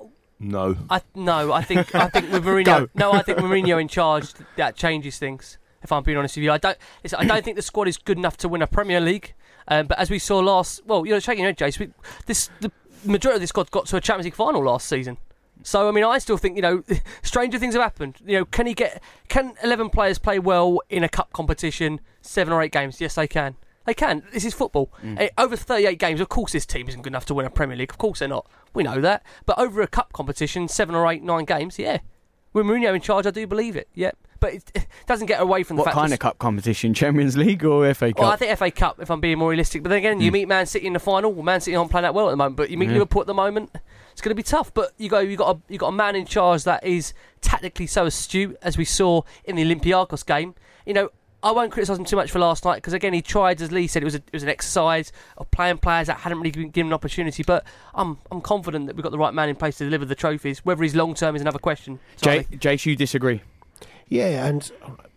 No. I no, I think I think with <laughs> Mourinho. no, I think Mourinho in charge that changes things. If I'm being honest with you, I don't. I don't think the squad is good enough to win a Premier League. Um, but as we saw last, well, you're shaking your head, Jace. We, this the majority of this squad got to a Champions League final last season. So I mean, I still think you know, <laughs> stranger things have happened. You know, can he get? Can eleven players play well in a cup competition? Seven or eight games? Yes, they can. They can. This is football. Eh, over 38 games, of course, this team isn't good enough to win a Premier League. Of course, they're not. We know that. But over a cup competition, seven or eight, nine games, yeah. With Mourinho in charge, I do believe it. Yep. But it, doesn't get away from the fact. What fact. kind of cup competition? Champions League or FA Cup? Well, I think FA Cup, if I'm being more realistic. But then again, you mm. meet Man City in the final. Well, Man City aren't playing that well at the moment. But you meet Yeah. Liverpool at the moment. It's going to be tough. But you go, you got a, you got a man in charge that is tactically so astute, as we saw in the Olympiacos game. You know, I won't criticise him too much for last night because again, he tried, as Lee said, it was a, it was an exercise of playing players that hadn't really been given an opportunity. But I'm I'm confident that we've got the right man in place to deliver the trophies. Whether he's long term is another question. Jay, Charlie. Jace, you disagree? Yeah, and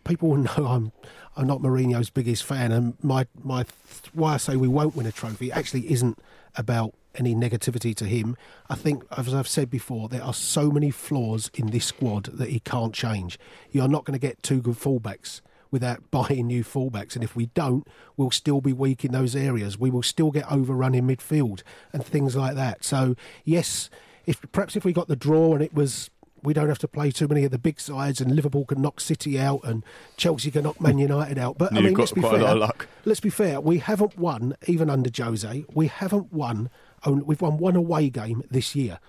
people will <laughs> know I'm I'm not Mourinho's biggest fan, and my my why I say we won't win a trophy actually isn't about any negativity to him. I think, as I've said before, there are so many flaws in this squad that he can't change. You're not going to get two good fullbacks without <laughs> buying new fullbacks, and if we don't, we'll still be weak in those areas. We will still get overrun in midfield and things like that. So yes, if perhaps if we got the draw and it was we don't have to play too many of the big sides, and Liverpool can knock City out, and Chelsea can knock Man mm. United out. But I mean, got let's be quite a fair. lot of luck. Let's be fair. We haven't won even under Jose. We haven't won. We've won one away game this year.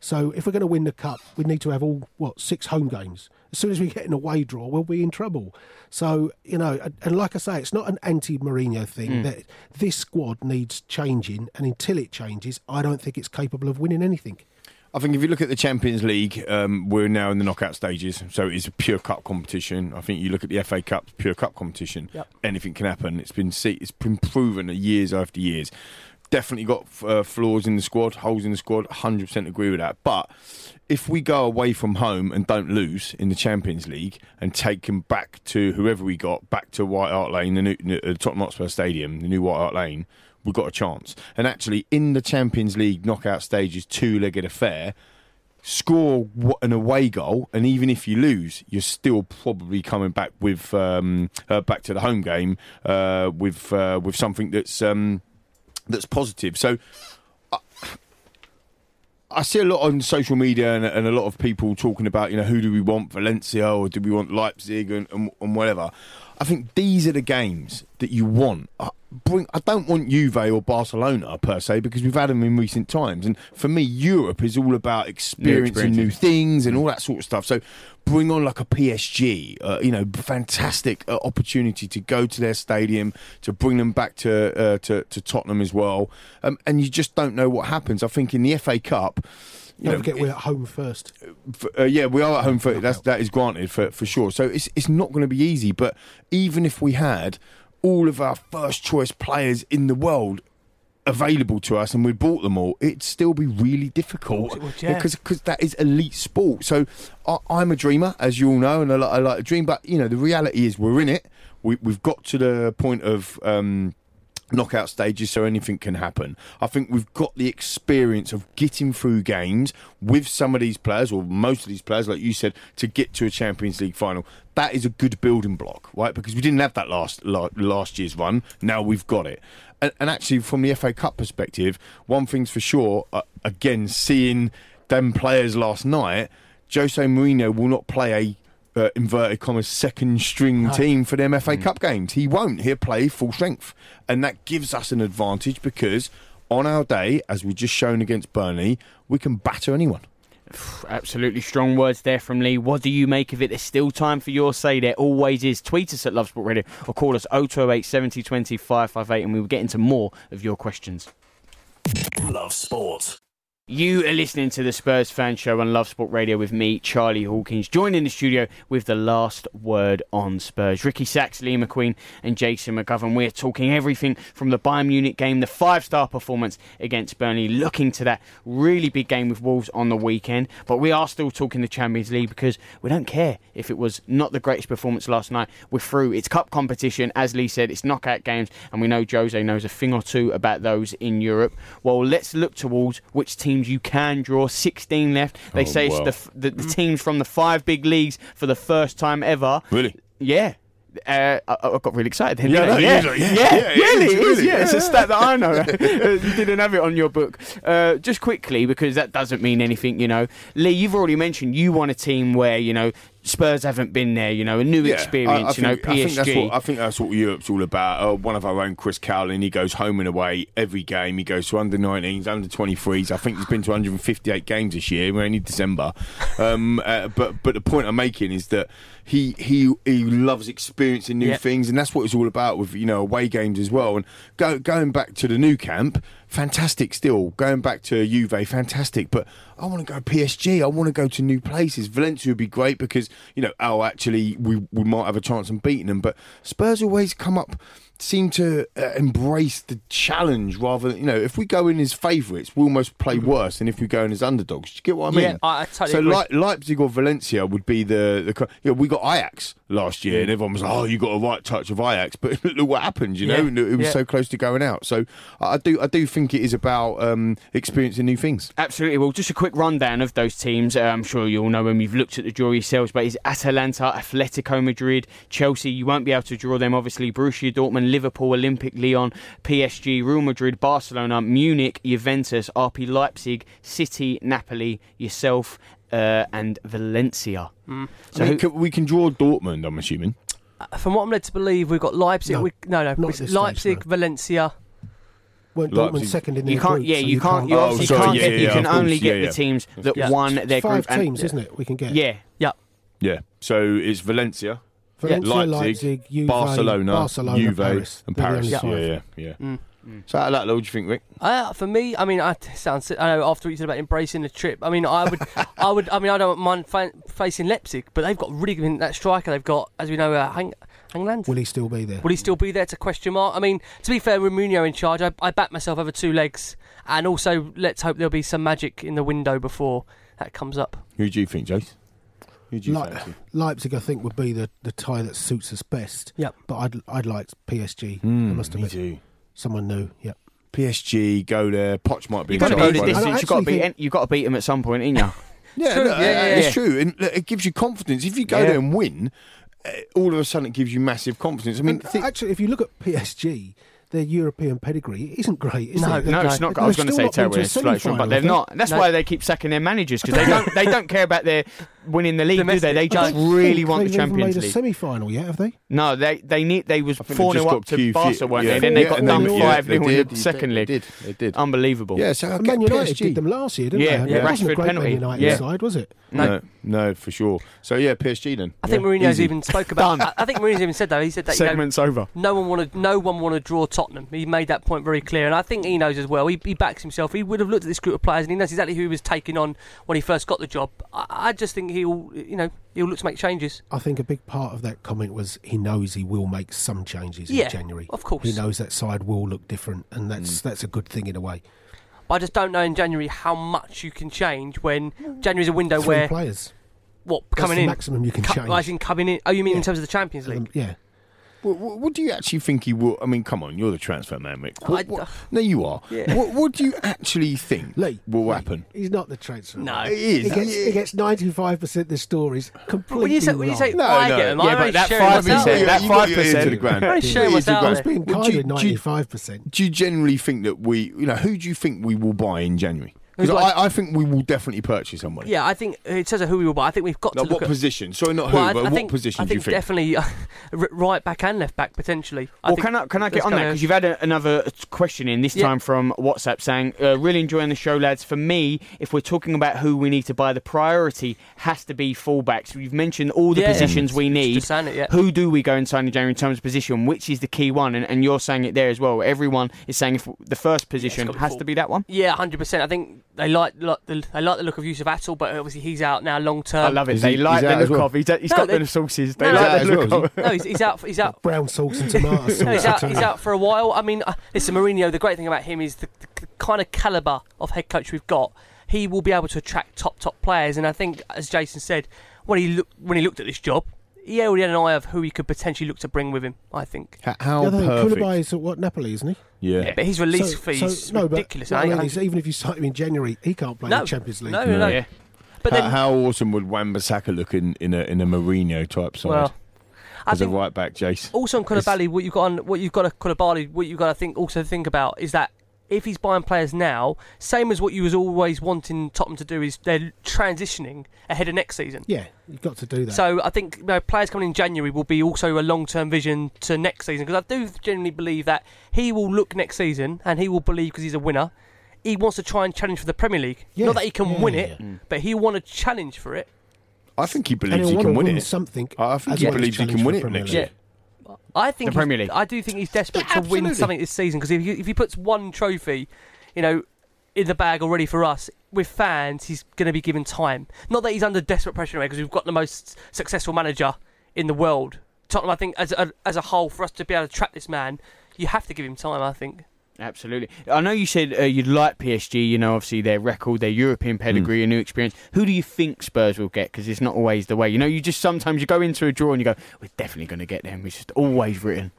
So if we're going to win the cup, we need to have all what six home games. As soon as we get an away draw, we'll be in trouble. So you know, and, and like I say, it's not an anti-Mourinho thing. Mm. That this squad needs changing, and until it changes, I don't think it's capable of winning anything. I think if you look at the Champions League, um, we're now in the knockout stages, so it's a pure cup competition. I think you look at the FA Cup, pure cup competition. Yep. Anything can happen. It's been see, it's been proven years after years. definitely got uh, flaws in the squad, holes in the squad. 100% agree with that. But if we go away from home and don't lose in the Champions League and take them back to whoever we got, back to White Hart Lane, the new uh, Tottenham Hotspur Stadium, the new White Hart Lane, we've got a chance. And actually, in the Champions League knockout stages, two-legged affair, score an away goal, and even if you lose, you're still probably coming back with um, uh, back to the home game uh, with uh, with something that's um, that's positive. So. I- I see a lot on social media and, and a lot of people talking about, you know, who do we want, Valencia or do we want Leipzig and, and, and whatever. I think these are the games that you want. I, bring, I don't want Juve or Barcelona per se because we've had them in recent times. And for me, Europe is all about experiencing new, experiences. things and all that sort of stuff. So bring on like a PSG, uh, you know, fantastic uh, opportunity to go to their stadium, to bring them back to uh, to, to Tottenham as well. Um, and you just don't know what happens. I think in the FA Cup. You Don't know, forget we're at home first. uh, yeah, we are at home first. that's that is granted for for sure. So it's it's not going to be easy. But even if we had all of our first choice players in the world available to us and we bought them all, it'd still be really difficult would, yeah. because because that is elite sport. So I, I'm a dreamer, as you all know, and I, li- I like to dream. But you know, the reality is we're in it. We, we've got to the point of. Um, knockout stages so anything can happen. I think we've got the experience of getting through games with some of these players or most of these players like you said to get to a Champions League final. That is a good building block, right? Because we didn't have that last last year's run. Now we've got it. And, and actually from the FA Cup perspective, one thing's for sure, uh, again seeing them players last night, Jose Mourinho will not play a uh, inverted commas second string team for them FA Cup games. He won't. He'll play full strength, and that gives us an advantage because on our day, as we just shown against Burnley, we can batter anyone. <sighs> Absolutely strong words there from Lee. What do you make of it? There's still time for your say. There always is. Tweet us at Love Sport Radio or call us 0208 70 20 558 and we will get into more of your questions. Love sport. You are listening to the Spurs Fan Show on Love Sport Radio with me, Charlie Hawkins, joined in the studio with the last word on Spurs. Ricky Sacks, Lee McQueen, and Jason McGovern. We're talking everything from the Bayern Munich game, the five star performance against Burnley, looking to that really big game with Wolves on the weekend. But we are still talking the Champions League because we don't care if it was not the greatest performance last night. We're through. It's cup competition. As Lee said, it's knockout games, and we know Jose knows a thing or two about those in Europe. Well, let's look towards which teams you can draw. 16 left. They Oh, say wow. it's the, the, the teams from the five big leagues for the first time ever. Really? Yeah. Uh, I, I got really excited then. Yeah, no, yeah, like, yeah, yeah, yeah, really, it is, really, yeah. It's a stat that I know. <laughs> you didn't have it on your book. Uh, just quickly, because that doesn't mean anything, you know. Lee, you've already mentioned you want a team where, you know, Spurs haven't been there, you know, a new Yeah, experience, I- I you know, think- I think, that's what, I think that's what Europe's all about. Uh, one of our own, Chris Cowlin, he goes home and away every game. He goes to under 19s, under 23s. I think he's been to 158 games this year. We're only December. Um, <laughs> uh, but but the point I'm making is that he he he loves experiencing new Yeah. things, and that's what it's all about with you know away games as well. And go, going back to the Nou Camp, fantastic still. Going back to Juve, fantastic. But I want to go PSG. I want to go to new places. Valencia would be great because you know, oh, actually, we we might have a chance of beating them. But Spurs always come up. Seem to uh, embrace the challenge rather than you know if we go in as favourites we almost play worse than if we go in as underdogs. Do you get what I mean? Yeah, I- I totally so agree. like Leipzig or Valencia would be the the you know, we got Ajax last year and everyone was like oh you got a right touch of Ajax but <laughs> look what happened you know Yeah, it was yeah. so close to going out. So I do I do think it is about um, experiencing new things. Absolutely. Well, just a quick rundown of those teams. Uh, I'm sure you all know them. You've looked at the draw yourselves, but it's Atalanta, Atletico Madrid, Chelsea. You won't be able to draw them, obviously. Borussia Dortmund, Liverpool, Olympic Lyon, PSG, Real Madrid, Barcelona, Munich, Juventus, RB Leipzig, City, Napoli, yourself, uh, and Valencia. Mm. So I mean, who- can- we can draw Dortmund. I'm assuming. From what I'm led to believe, we've got Leipzig. No, we, no, no, not it's at this stage, Leipzig, no. Valencia. Weren't Leipzig- Dortmund second in their you can't. group, yeah, so you, can't. You Oh, obviously sorry, can't yeah, get. yeah, you can course, only get yeah, the teams that Yeah. won their Five group. and- teams, isn't it? We can get Yeah. Yeah, Yeah. So it's Valencia, Valencia, Leipzig, Leipzig, Juve, Barcelona, Barcelona, Juve, Paris. and Paris. only Yeah, yeah, yeah. Mm. So out of that, what do you think, Rick? Uh, for me, I mean, I it sounds. I know after what you said about embracing the trip. I mean, I would, <laughs> I would. I mean, I don't mind fa- facing Leipzig, but they've got really good that striker. They've got, as we know, uh, Hang- England. Will he still be there? Will he still be there? To question mark. I mean, to be fair, with Mourinho in charge, I, I back myself over two legs, and also let's hope there'll be some magic in the window before that comes up. Who do you think, Jace? Who do you Le- fancy? Leipzig, I think, would be the, the tie that suits us best. Yep. But I'd I'd like PSG. I Mm, must me admit, too. someone new. Yep. PSG, go there. Poch might be You've in got to charge, go the but- I distance. You've got to beat. think- You've got to beat them at some point, ain't you? <laughs> Yeah, True, look, yeah, yeah, it's yeah. true, and look, it gives you confidence. If you go Yeah. there and win, uh, all of a sudden it gives you massive confidence. I mean, And thi- actually, if you look at PSG, their European pedigree isn't great, is No, it? No, no, it's not. I was going to say terrible. to a It's slow, but they're not. That's No. why they keep sacking their managers because they <laughs> don't. They don't care about their winning the league, do they? They just really want the they've even Champions made a League. semi-final yet, have they? No, they they need. They was I think they four just 0 up to QFU Barca, weren't yeah. they? Then they Yeah, got and done five they 0 in the second they leg. did, they did. Unbelievable. Yeah, so I And get Man United PSG. did them last year, didn't Yeah, they? yeah. It wasn't Rashford great penalty. Man United Yeah. side, was it? No, no, for sure. So yeah, PSG then. I think Yeah, Mourinho's easy. even spoke about. I, I think Mourinho's even said though. He said that Segment's over. no one wanted, no one wanted to draw Tottenham. He made that point very clear, and I think he knows as well. He, he backs himself. He would have looked at this group of players, and he knows exactly who he was taking on when he first got the job. I, I just think he'll, you know, he'll look to make changes. I think a big part of that comment was he knows he will make some changes Yeah, in January. of course. He knows that side will look different, and that's Mm. that's a good thing in a way. But I just don't know in January how much you can change when January's a window Three where players. what That's coming the in. maximum you can cu- change. I think coming in. Oh, you mean in terms of the Champions League? Um, yeah. What, what, what do you actually think he will? I mean, come on, you're the transfer man, Mick. What, I- what- no, you are. Yeah. What, what do you actually think Lee will Lee, happen? He's not the transfer. No. man. It is. He gets, he gets ninety-five percent of the stories completely when you say when you say wrong. No, I no. get them, Yeah, I'm but only that sharing what's 5%, that you got your ear 5%. to the ground. I'm only You sharing got what's your ear out to the I there. was being kind do you- at do you- ninety-five percent. Do you generally think that we, you know, who do you think we will buy in January? Because I, I think we will definitely purchase somebody. Yeah, I think it says who we will, buy. I think we've got Like to look what at. position? Sorry, not Well, who, I, but I what think, position I do think you think? definitely uh, <laughs> right back and left back potentially. I Well, think can I can I get on that because you've had a, another question in this Yeah. time from WhatsApp saying uh, really enjoying the show, lads. For me, if we're talking about who we need to buy, the priority has to be fullbacks. We've mentioned all the Yeah. positions we need. It, yeah. Who do we go and sign in January in terms of position? Which is the key one? And, and you're saying it there as well. Everyone is saying if the first position got has full. to be that one. Yeah, hundred percent. I think they like, like the they like the look of Youcef Atal, but obviously he's out now long term. I love it. Is they he- like he's the out as look well? of. He's, he's No, got they- the sauces. They No, like he's out the look well, of. No, he's, he's out. He's out. Brown sauce and tomato sauce. <laughs> No, he's out. He's out for a while. I mean, uh, listen, Mourinho. The great thing about him is the, the kind of caliber of head coach we've got. He will be able to attract top top players, and I think, as Jason said, when he looked when he looked at this job, he already had an eye of who he could potentially look to bring with him. I think. H- How The other thing, perfect? Koulibaly is at what Napoli, isn't he? Yeah. Yeah, but his release So- fees so- no, but- ridiculous. no, I I mean, think- even if you sign him in January, he can't play No. in the Champions League. no, no, no. Yeah. But how, then, how awesome would Wan-Bissaka look in, in a in a Mourinho type side well, as a right back, Jace? also on Koulibaly, what you've got on what you've got to Koulibaly, what you've got to think also think about is that if he's buying players now, same as what you was always wanting Tottenham to do is they're transitioning ahead of next season. Yeah, you've got to do that. So I think you know, players coming in January will be also a long-term vision to next season because I do genuinely believe that he will look next season and he will believe because he's a winner. He wants to try and challenge for the Premier League. Yeah, Not that he can yeah, win yeah, it, yeah. Mm. but he'll want to challenge for it. I think he believes he'll he want can win win it. something. I think he believes he can win it next year. I think The Premier League. I do think he's desperate Yeah, to win something this season because if he, if he puts one trophy, you know, in the bag already for us with fans, he's going to be given time. Not that he's under desperate pressure because we've got the most successful manager in the world. Tottenham, I think, as a, as a whole, for us to be able to track this man, you have to give him time. I think. Absolutely. I know you said uh, you'd like PSG, you know, obviously their record, their European pedigree, a new experience. Who do you think Spurs will get? Because it's not always the way. You know, you just sometimes you go into a draw and you go, we're definitely going to get them. It's just always written.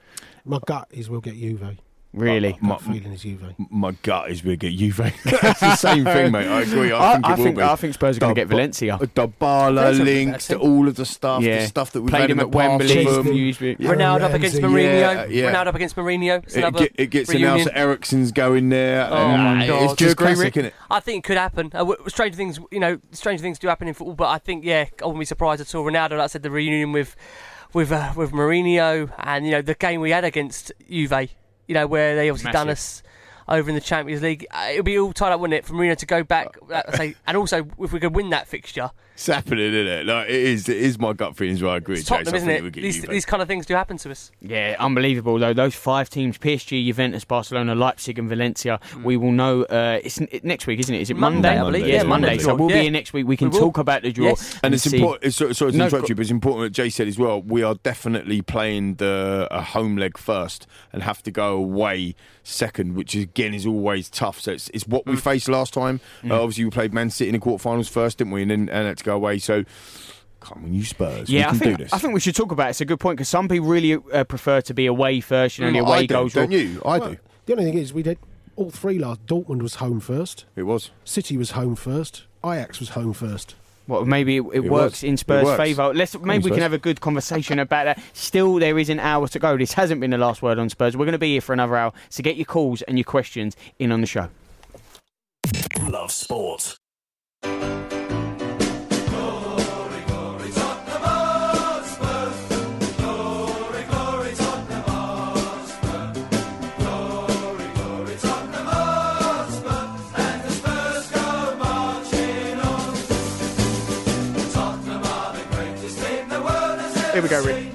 My gut is we'll get Juve. Really. My- Gut feeling is Juve. My gut is we'll get Juve. That's the same thing, mate. I agree. I, I, think it I will think be. I think Spurs are going to get Valencia. Dybala That's links to all of the stuff, Yeah. the stuff that we've Played him at Wembley. with him. Usually- Yeah. Ronaldo up against Ramsey, Mourinho. yeah, yeah. Ronaldo up against Mourinho. It's It, another ge- it gets reunion. announced that Eriksen's going there. Oh and my It's God. just Agree, classic, Rick? isn't it? I think it could happen. Uh, w- strange things, you know, strange things do happen in football. But I think, yeah, I wouldn't be surprised at all. Ronaldo, like I said, the reunion with with uh, with Mourinho, and you know the game we had against Juve, you know, where they obviously done us. over in the Champions League. Uh, it'll be all tied up, wouldn't it, for Mourinho to go back? Uh, say, and also, if we could win that fixture, It's happening, isn't it? Like, it is. It is my gut feeling as well. I agree. it's. Tottenham, isn't it? These, Juve. these kind of things do happen to us. Yeah, unbelievable though. Those five teams: PSG, Juventus, Barcelona, Leipzig, and Valencia. We will know. Uh, it's n- next week, isn't it? Is it Monday, Monday? I believe. Yeah, Yeah, Monday. Monday. So we'll Yeah. be here next week. We can We talk about the draw. Yes. And it's see- important. Sorry, sorry to No, interrupt go- you, but it's important. What Jay said as well. We are definitely playing the a home leg first and have to go away second, which again is always tough. So it's, it's what Mm. we faced last time. Uh, obviously, we played Man City in the quarterfinals first, didn't we? And then and had to go away. So come on, you Spurs. Yeah, we I think do this. I think we should talk about it. It's a good point because some people really uh, prefer to be away first. You know, Mm, away I do, goals. don't you? I Well, do. The only thing is, we did all three last. Dortmund was home first. It was. City was home first. Ajax was home first. Well, maybe it, it It works was. in Spurs' favour. Let's maybe we can have a good conversation about that. Still, there is an hour to go. This hasn't been the last word on Spurs. We're going to be here for another hour. So get your calls and your questions in on the show. Love sport. Here we go, Rick.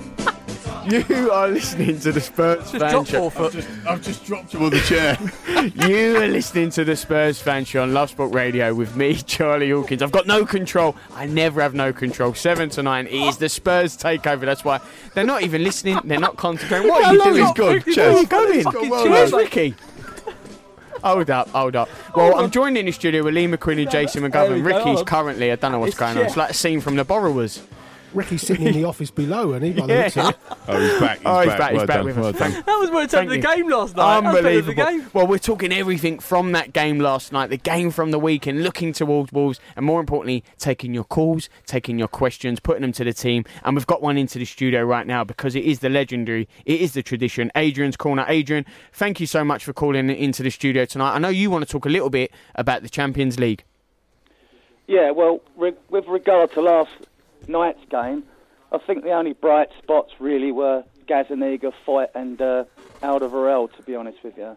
You are listening to the Spurs fan drop show. four foot. I've just dropped him on the chair. <laughs> You are listening to the Spurs fan show on Love Sport Radio with me, <laughs> Charlie Hawkins. I've got no control. I never have no control. Seven to nine it is the Spurs takeover. That's why they're not even listening. They're not concentrating. What are you How long doing? is gone? Where are you going? Fucking Where's cheers. Ricky? Hold up, hold up. Well, I'm joined in the studio with Lee McQueen and Jason McGovern. Ricky's currently, I don't know what's going on. It's like a scene from The Borrowers. Ricky's sitting in the office below, and he by the Yeah. looks of. <laughs> Oh, he's back. He's Oh, he's back. back, he's Well back done, with us. well done. Thank- That was worth Thank the game last night. That was better Unbelievable. The game. Well, we're talking everything from that game last night, the game from the weekend, looking towards Wolves, and more importantly, taking your calls, taking your questions, putting them to the team. And we've got one into the studio right now because it is the legendary, it is the tradition. Adrian's corner. Adrian, thank you so much for calling into the studio tonight. I know you want to talk a little bit about the Champions League. Yeah, well, re- with regard to last night's game, I think the only bright spots really were Gazzaniga, Foyth, and uh, Alderweireld, to be honest with you.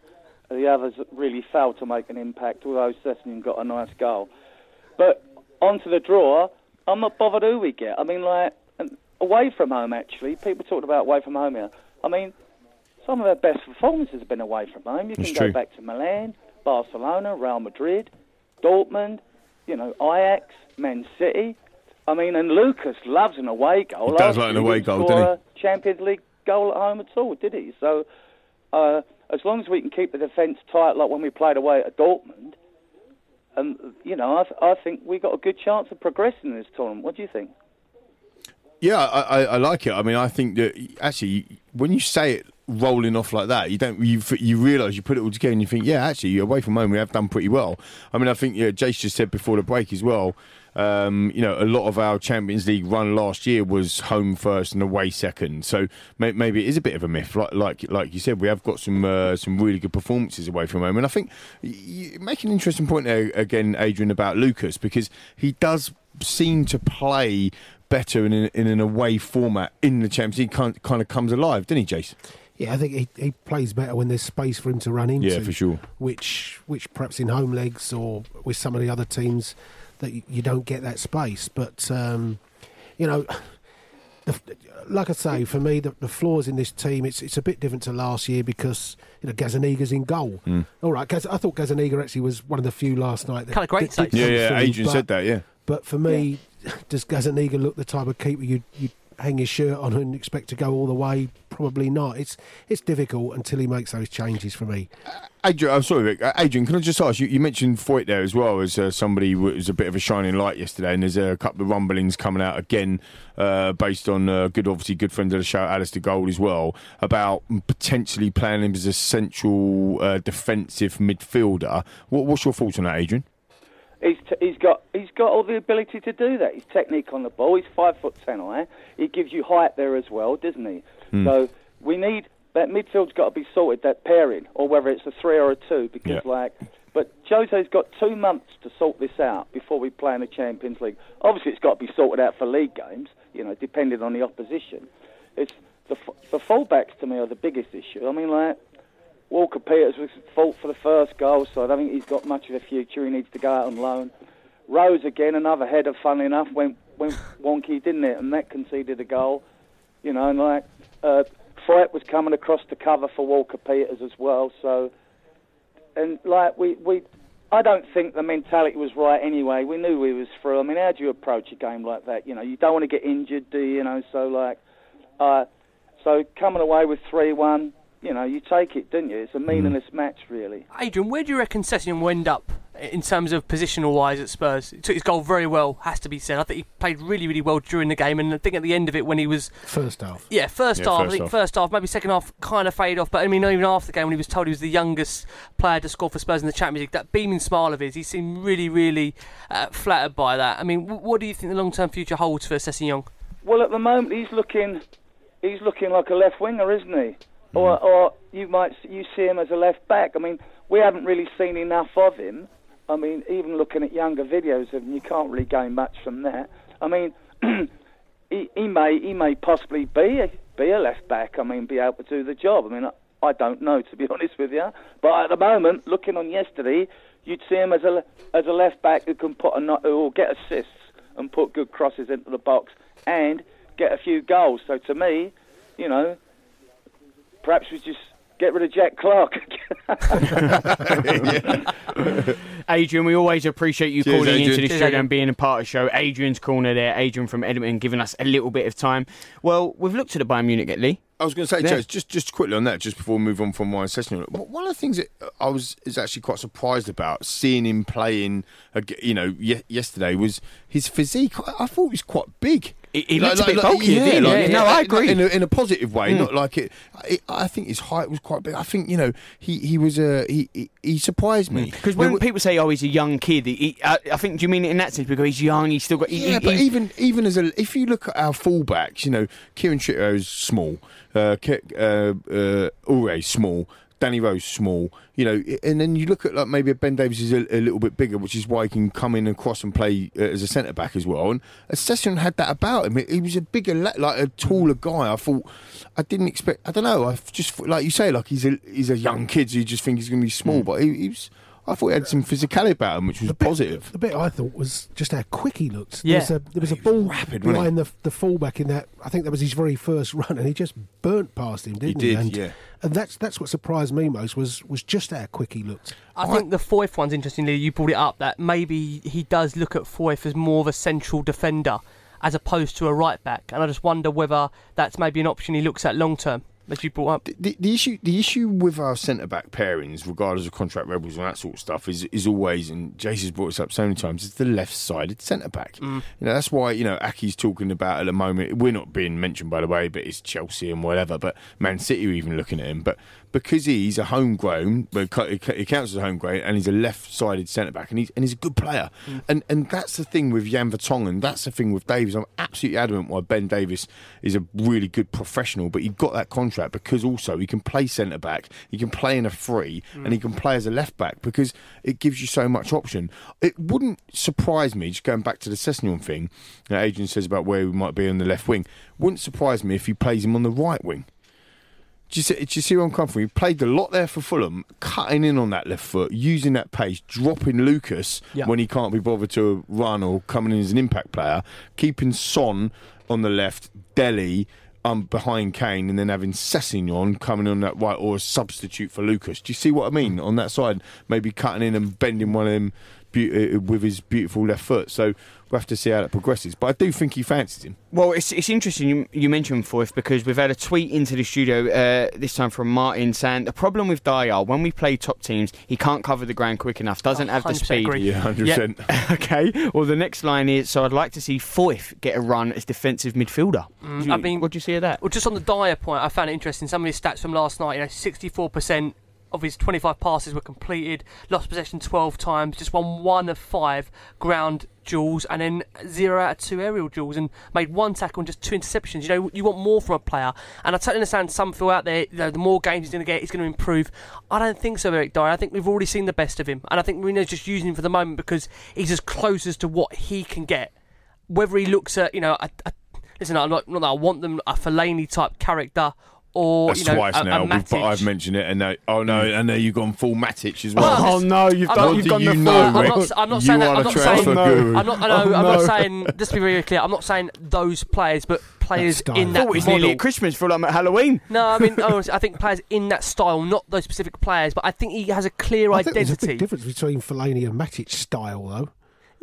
The others really failed to make an impact, although Sessegnon got a nice goal. But onto the draw, I'm not bothered who we get. I mean, like, away from home, actually, people talked about away from home here. I mean, some of our best performances have been away from home. You can It's go true. back to Milan, Barcelona, Real Madrid, Dortmund, you know, Ajax, Man City. I mean, and Lucas loves an away goal. He does like an away goal, doesn't a Champions League goal at home at all, did he? So, uh, as long as we can keep the defence tight, like when we played away at Dortmund, and you know, I, th- I think we got a good chance of progressing in this tournament. What do you think? Yeah, I, I, I like it. I mean, I think that actually, when you say it rolling off like that, you don't you you realise you put it all together and you think, yeah, actually, away from home we have done pretty well. I mean, I think yeah, Jace just said before the break as well. Um, you know, a lot of our Champions League run last year was home first and away second. So may, maybe it is a bit of a myth. Like like like you said, we have got some uh, some really good performances away from home. And I think you make an interesting point there again, Adrian, about Lucas because he does seem to play better in an, in an away format in the Champions League. Kind, kind of comes alive, doesn't he, Jace? Yeah, I think he, he plays better when there's space for him to run into. Yeah, for sure. Which, which perhaps in home legs or with some of the other teams that you, you don't get that space. But um, you know, the, like I say, for me, the, the flaws in this team, it's it's a bit different to last year because you know Gazzaniga's in goal. All right, Gaz, I thought Gazzaniga actually was one of the few last night. That Kinda great did- did. Yeah, yeah. through, Adrian but- said that. Yeah. But for me, <laughs> does Gazzaniga look the type of keeper you you hang his shirt on and expect to go all the way? Probably not. It's it's difficult until he makes those changes for me. Adrian, I'm sorry, Rick. Uh, Adrian, can I just ask you? You mentioned Foyth there as well as uh, somebody who was a bit of a shining light yesterday, and there's a couple of rumblings coming out again, uh, based on uh, good, obviously good friend of the show, Alasdair Gold as well, about potentially playing him as a central uh, defensive midfielder. What, what's your thoughts on that, Adrian? He's, t- he's got he's got all the ability to do that. His technique on the ball. He's five foot ten high. He gives you height there as well, doesn't he? Hmm. So we need that midfield's got to be sorted. That pairing, or whether it's a three or a two, because Yeah. like. But Jose's got two months to sort this out before we play in the Champions League. Obviously, it's got to be sorted out for league games. You know, depending on the opposition. It's the f- the fullbacks to me are the biggest issue. I mean, like Walker Peters was fault for the first goal, so I don't think he's got much of a future. He needs to go out on loan. Rose again, another header, funnily enough, went went wonky, didn't it? And that conceded a goal. You know, and like uh, Foyth was coming across the cover for Walker Peters as well. So, and like we we, I don't think the mentality was right anyway. We knew we was through. I mean, how do you approach a game like that? You know, you don't want to get injured, do you? You know, so like, uh, so coming away with three one. You know, you take it, don't you? It's a meaningless match, really. Adrian, where do you reckon Sessegnon will end up in terms of positional wise at Spurs? He took his goal very well, has to be said. I think he played really, really well during the game, and I think at the end of it, when he was First half. yeah, first Yeah, half, first I think half. first half, maybe second half kind of faded off, but I mean, not even after the game, when he was told he was the youngest player to score for Spurs in the Champions League, that beaming smile of his, he seemed really, really uh, flattered by that. I mean, what do you think the long term future holds for Sessegnon? Well, at the moment, he's looking, he's looking like a left winger, isn't he? Or, or you might you see him as a left back. I mean, we haven't really seen enough of him. I mean, even looking at younger videos of him, you can't really gain much from that. I mean, <clears throat> he, he may he may possibly be a, be a left back. I mean, be able to do the job. I mean, I, I don't know to be <laughs> honest with you. But at the moment, looking on yesterday, you'd see him as a as a left back who can put a who will get assists and put good crosses into the box and get a few goals. So to me, you know, perhaps we just get rid of Jack Clarke. <laughs> <laughs> Adrian, we always appreciate you Cheers, calling into the Cheers, studio Adrian. and being a part of the show. Adrian's corner there, Adrian from Edmonton, giving us a little bit of time. Well, we've looked at the Bayern Munich, Lee. I was going to say, Yeah. Joe, just just quickly on that, just before we move on from my session. One of the things that I was is actually quite surprised about seeing him playing, you know, yesterday was his physique. I, I thought he was quite big. He- he looked a bit bulkier, yeah, didn't he? like- Yeah, no, I agree. in a, in a positive way, Mm. not like it, I- I think his height was quite big. I think you know he he was a he he, he surprised me Because There when people say, "Oh, he's a young kid," he, I, I think do you mean it in that sense because he's young? He's still got. He, Yeah, but even even as a if you look at our fullbacks, you know, Kieran Trippier is small, uh, uh, uh, Aurier small, Danny Rose small, you know, and then you look at like maybe Ben Davies is a, a little bit bigger, which is why he can come in and cross and play uh, as a centre back as well. And Session had that about him. He was a bigger, like a taller guy. I thought I didn't expect. I don't know. I just like you say, like he's a he's a young kid, so you just think he's going to be small, but he, he was. I thought he had some physicality about him, which was positive. The bit I thought was just how quick he looked. Yeah. There was a, there was a ball rapid, behind the, the fullback in that. I think that was his very first run, and he just burnt past him, didn't he? did, and, yeah. And that's that's what surprised me most was was just how quick he looked. I think the Foyth one's interestingly, you brought it up that maybe he does look at Foyth as more of a central defender as opposed to a right back, and I just wonder whether that's maybe an option he looks at long term, as you brought up. the, the issue the issue with our centre back pairings, regardless of contract rebels and that sort of stuff, is is always and Jason's brought this up so many times, is the left sided centre back. Mm. You know, that's why, you know, Aké's talking about at the moment we're not being mentioned by the way, but it's Chelsea and whatever, but Man City are even looking at him. But because he's a homegrown, he counts as a homegrown, and he's a left-sided centre back, and he's and he's a good player, mm. and and that's the thing with Jan Vertonghen, that's the thing with Davies. I'm absolutely adamant why Ben Davies is a really good professional, but he got that contract because also he can play centre back, he can play in a free, and he mm. can play as a left back because it gives you so much option. It wouldn't surprise me, just going back to the Sessegnon thing, that Adrian says about where we might be on the left wing, wouldn't surprise me if he plays him on the right wing. Do you, see, do you see where I'm coming from? He played a lot there for Fulham, cutting in on that left foot, using that pace, dropping Lucas Yeah. when he can't be bothered to run or coming in as an impact player, keeping Son on the left, Dele um, behind Kane, and then having Sessegnon coming on that right or a substitute for Lucas. Do you see what I mean? On that side, maybe cutting in and bending one of them beau- uh, with his beautiful left foot. So we'll have to see how that progresses. But I do think he fancies him. Well, it's, it's interesting you, you mentioned Foyth because we've had a tweet into the studio uh, this time from Martin saying the problem with Dier when we play top teams, he can't cover the ground quick enough, doesn't have the speed. agree. Yeah, 100%. Yeah. <laughs> okay. Well, the next line is so I'd like to see Foyth get a run as defensive midfielder. Do you- I mean- what do you see of that? Well, just on the Dier point, I found it interesting. Some of his stats from last night, you know, 64% of his 25 passes were completed, lost possession 12 times, just won one of five ground duels, and then zero out of two aerial duels, and made one tackle and just two interceptions. You know, you want more from a player, and I totally understand some feel out there, you know, the more games he's going to get, he's going to improve. I don't think so, Eric Dier. I think we've already seen the best of him, and I think Mourinho's just using him for the moment because he's as close as to what he can get. Whether he looks at, you know, a, a listen, I'm not, not that I want them a Fellaini type character or That's you know, twice a, now. a we've- but I've mentioned it, and now, oh no, mm. and now you've gone full Matic as well. Oh, oh no, you've I'm done. not- You've gone you the know, full. I'm not, I'm not You saying that. I'm not saying. guru. I'm not. I know, Oh, I'm not saying. Just to be very clear, I'm not saying those players, but players style. in that Oh, it's model. nearly at Christmas. Feel like I'm at Halloween. No, I mean, honestly, I think players in that style, not those specific players, but I think he has a clear I think there's a identity. big difference between Fellaini and Matic style, though.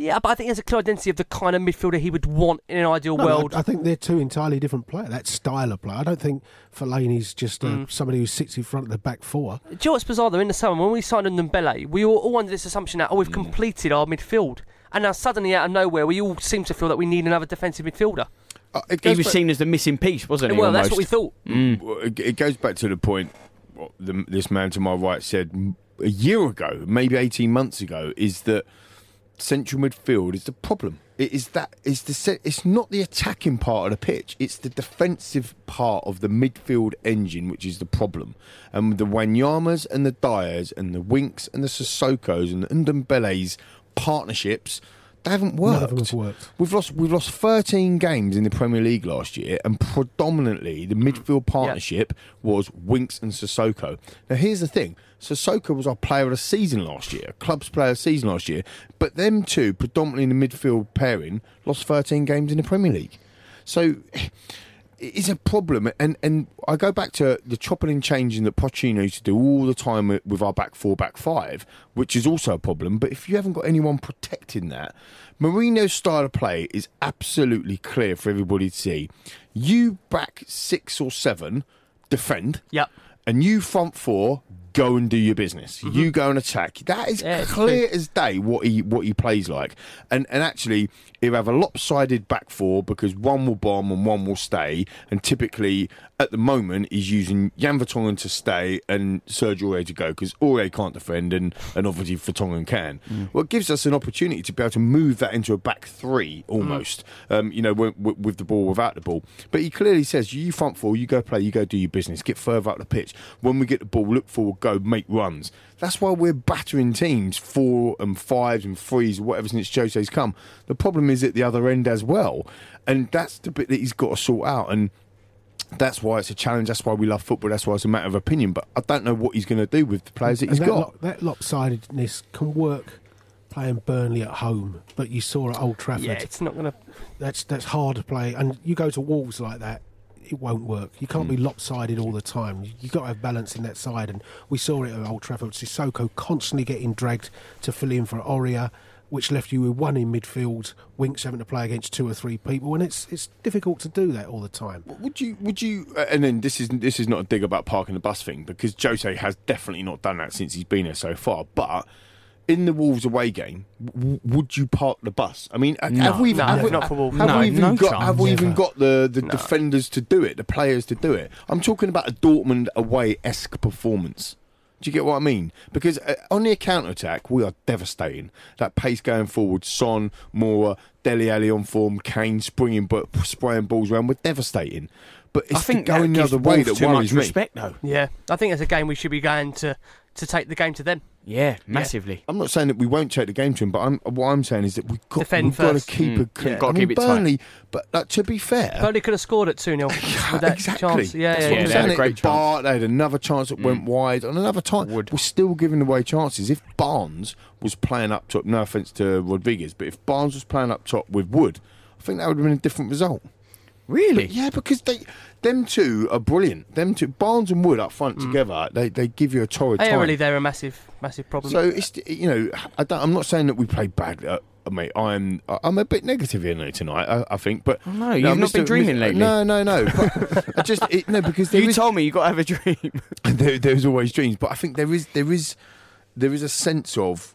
Yeah, but I think he has a clear identity of the kind of midfielder he would want in an ideal No, world. I, I think they're two entirely different players. That style of play. I don't think Fellaini's just uh, Mm. somebody who sits in front of the back four. Do you know what's bizarre though? In the summer, when we signed Ndombele, we were all under this assumption that oh, Mm. we've completed our midfield, and now suddenly out of nowhere, we all seem to feel that we need another defensive midfielder. Uh, it He was back- seen as the missing piece, wasn't he? well, that's what we almost? Mm. thought. It it goes back to the point what the, this man to my right said a year ago, maybe 18 months ago, is that central midfield is the problem. It is that it's the se- it's not the attacking part of the pitch. It's the defensive part of the midfield engine which is the problem. And the Wanyamas and the Diers and the Winks and the Sissokos and the Ndombele's partnerships. They haven't worked. None of them have worked. We've lost we've lost 13 games in the Premier League last year, and predominantly the midfield mm. partnership was Winks and Sissoko. Now here's the thing: Sissoko was our player of the season last year, club's player of the season last year, but them two, predominantly in the midfield pairing, lost 13 games in the Premier League. So it is a problem, and and I go back to the chopping and changing that Pochettino used to do all the time with, with our back four, back five, which is also a problem. But if you haven't got anyone protecting that, Mourinho's style of play is absolutely clear for everybody to see. You back six or seven, defend, Yep. and you front four go and do your business. You go and attack. That is Mm-hmm. Yeah, clear as day what he what he plays like. And and actually he'll have a lopsided back four because one will bomb and one will stay. And typically at the moment he's using Jan Vertonghen to stay and Sergio Aurier to go because Aurier can't defend and, and obviously Vertonghen can. Well, it gives us an opportunity to be able to move that into a back three almost. Um, you know, with the ball without the ball. But he clearly says, you front four, you go play, you go do your business, get further up the pitch. When we get the ball, look forward, go, make runs. That's why we're battering teams, four and fives and threes, whatever since Jose's come. The problem is at the other end as well. And that's the bit that he's got to sort out. And that's why it's a challenge. That's why we love football. That's why it's a matter of opinion. But I don't know what he's going to do with the players that he's and that, got. lop- that lopsidedness can work playing Burnley at home, but you saw at Old Trafford. Yeah, it's not going to. that's that's hard to play, and you go to Wolves like that, it won't work. You can't be lopsided all the time. You, have got to have balance in that side, and we saw it at Old Trafford. Sissoko constantly getting dragged to fill in for Aurier, which left you with one in midfield. Winks having to play against two or three people, and it's it's difficult to do that all the time. Would you? Would you? Uh, and then this is this is not a dig about parking the bus thing because Jose has definitely not done that since he's been here so far. But in the Wolves away game, w- would you park the bus? I mean, No, have we even, no, have we, have we even no got chance. have we even got the the defenders to do it, the players to do it? I'm talking about a Dortmund away esque performance. Do you get what I mean? Because uh, on the counter attack, we are devastating. That pace going forward, Son, Moura, Dele Alli on form, Kane springing, but spraying balls around, we're devastating. But it's I think going that the other way that too worries much me. respect, though. Yeah, I think it's a game we should be going to to take the game to them. Yeah, massively. I'm not saying that we won't take the game to him, but I'm, what I'm saying is that we've got, Defend we've got to keep Mm. a clean. Yeah. Gotta I mean, keep it tight. Burnley, but like, to be fair, Burnley could have scored at 2 0 with that exactly. chance. Yeah, That's yeah, what yeah, I'm they had a great the bar, they had another chance that went wide, and another time. Wood. We're still giving away chances. If Barnes was playing up top, no offense to Rodriguez, but if Barnes was playing up top with Wood, I think that would have been a different result. Really? Yeah, because they, them two are brilliant. Them two, Barnes and Wood up front together, they they give you a torrid time. Aerially, they're a massive, massive problem. So it's you know I don't, I'm not saying that we played bad, uh, mate. I'm I'm a bit negative here now tonight. I, I think, but no, you've not been dreaming lately. No, no, no. But I <laughs> just it, no because You is- told me you got to have a dream. <laughs> there, there's always dreams, but I think there is there is there is a sense of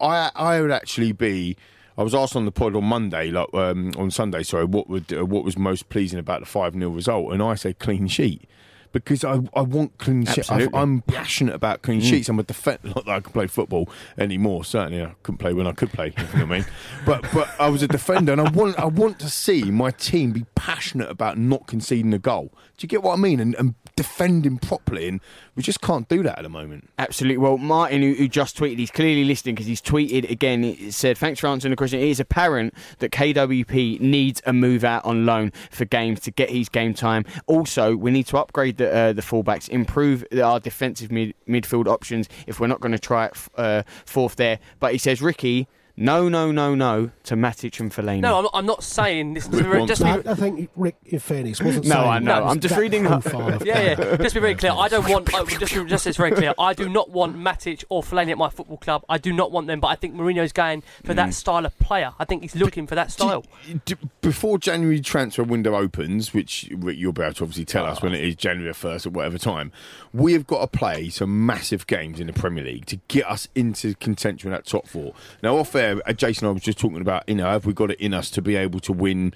I I would actually be. I was asked on the pod on Monday, like um, on Sunday, sorry, what would uh, what was most pleasing about the five 0 result, and I said clean sheet because I, I want clean sheets. I'm passionate about clean sheets. I'm a defender. Not that I can play football anymore. Certainly, I couldn't play when I could play. You know what I mean. <laughs> But but I was a defender, and I want I want to see my team be passionate about not conceding a goal. Do you get what I mean? And, and defending properly and We just can't do that at the moment. Absolutely. Well, Martin, who, who just tweeted, he's clearly listening because he's tweeted again. It said, "Thanks for answering the question. It is apparent that KWP needs a move out on loan for games to get his game time. Also, we need to upgrade the uh, the fullbacks, improve our defensive mid- midfield options if we're not going to try it f- uh, fourth there." But he says, "Ricky." No, no, no, no to Matic and Fellaini. No, I'm not, I'm not saying this. We want- Just No, be, I think Rick, in fairness, wasn't No, saying I know. that was I'm just reading- profile yeah, yeah. <laughs> Just be very clear, I don't want. Uh, just, just it's very clear. I do not want Matic or Fellaini at my football club. I do not want them. But I think Mourinho's going for Mm. that style of player. I think he's looking for that style. D- before January transfer window opens, which you'll be able to obviously tell Oh. us when it is January 1st or whatever time, we have got to play some massive games in the Premier League to get us into contention at top four. Now, off air, uh, Jason I was just talking about, you know, have we got it in us to be able to win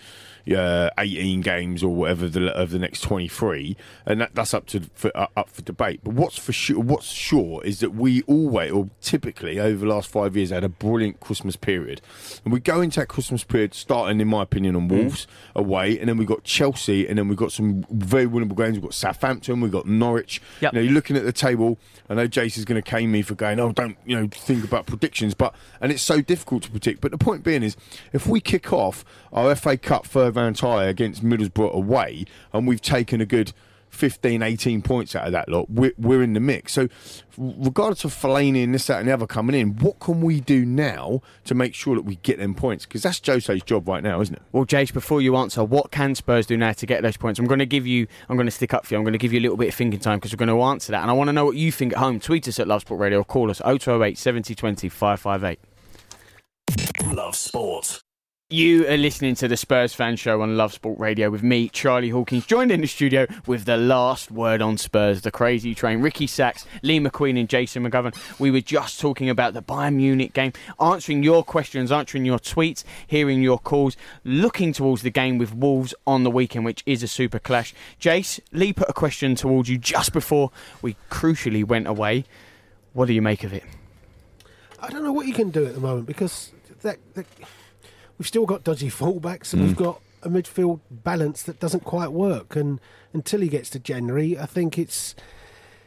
uh, 18 games or whatever the, of the next 23? And that, that's up to for, uh, up for debate. But what's for sure, what's sure is that we always, or typically over the last five years, had a brilliant Christmas period. And we go into that Christmas period starting, in my opinion, on Wolves away, and then we got Chelsea, and then we got some very winnable games. We've got Southampton, we've got Norwich. Yep. You know, you're looking at the table. I know Jace is going to cane me for going, oh, don't you know, think about predictions, but and it's so difficult to predict. But the point being is, if we kick off our FA Cup third round tie against Middlesbrough away, and we've taken a good 15, 18 points out of that lot, we're, we're in the mix. So, regardless of Fellaini and this, that, and the other coming in, what can we do now to make sure that we get them points? Because that's Jose's job right now, isn't it? Well, Jace, before you answer, what can Spurs do now to get those points? I'm going to give you, I'm going to stick up for you. I'm going to give you a little bit of thinking time because we're going to answer that. And I want to know what you think at home. Tweet us at Love Sport Radio or call us 0208 70 20 558. Love Sport. You are listening to the Spurs Fan Show on Love Sport Radio with me, Charlie Hawkins, joined in the studio with the last word on Spurs, the crazy train, Ricky Sacks, Lee McQueen, and Jason McGovern. We were just talking about the Bayern Munich game, answering your questions, answering your tweets, hearing your calls, looking towards the game with Wolves on the weekend, which is a super clash. Jace, Lee put a question towards you just before we crucially went away. What do you make of it? I don't know what you can do at the moment because that, that we've still got dodgy fullbacks and we've mm. got a midfield balance that doesn't quite work. And until he gets to January, I think it's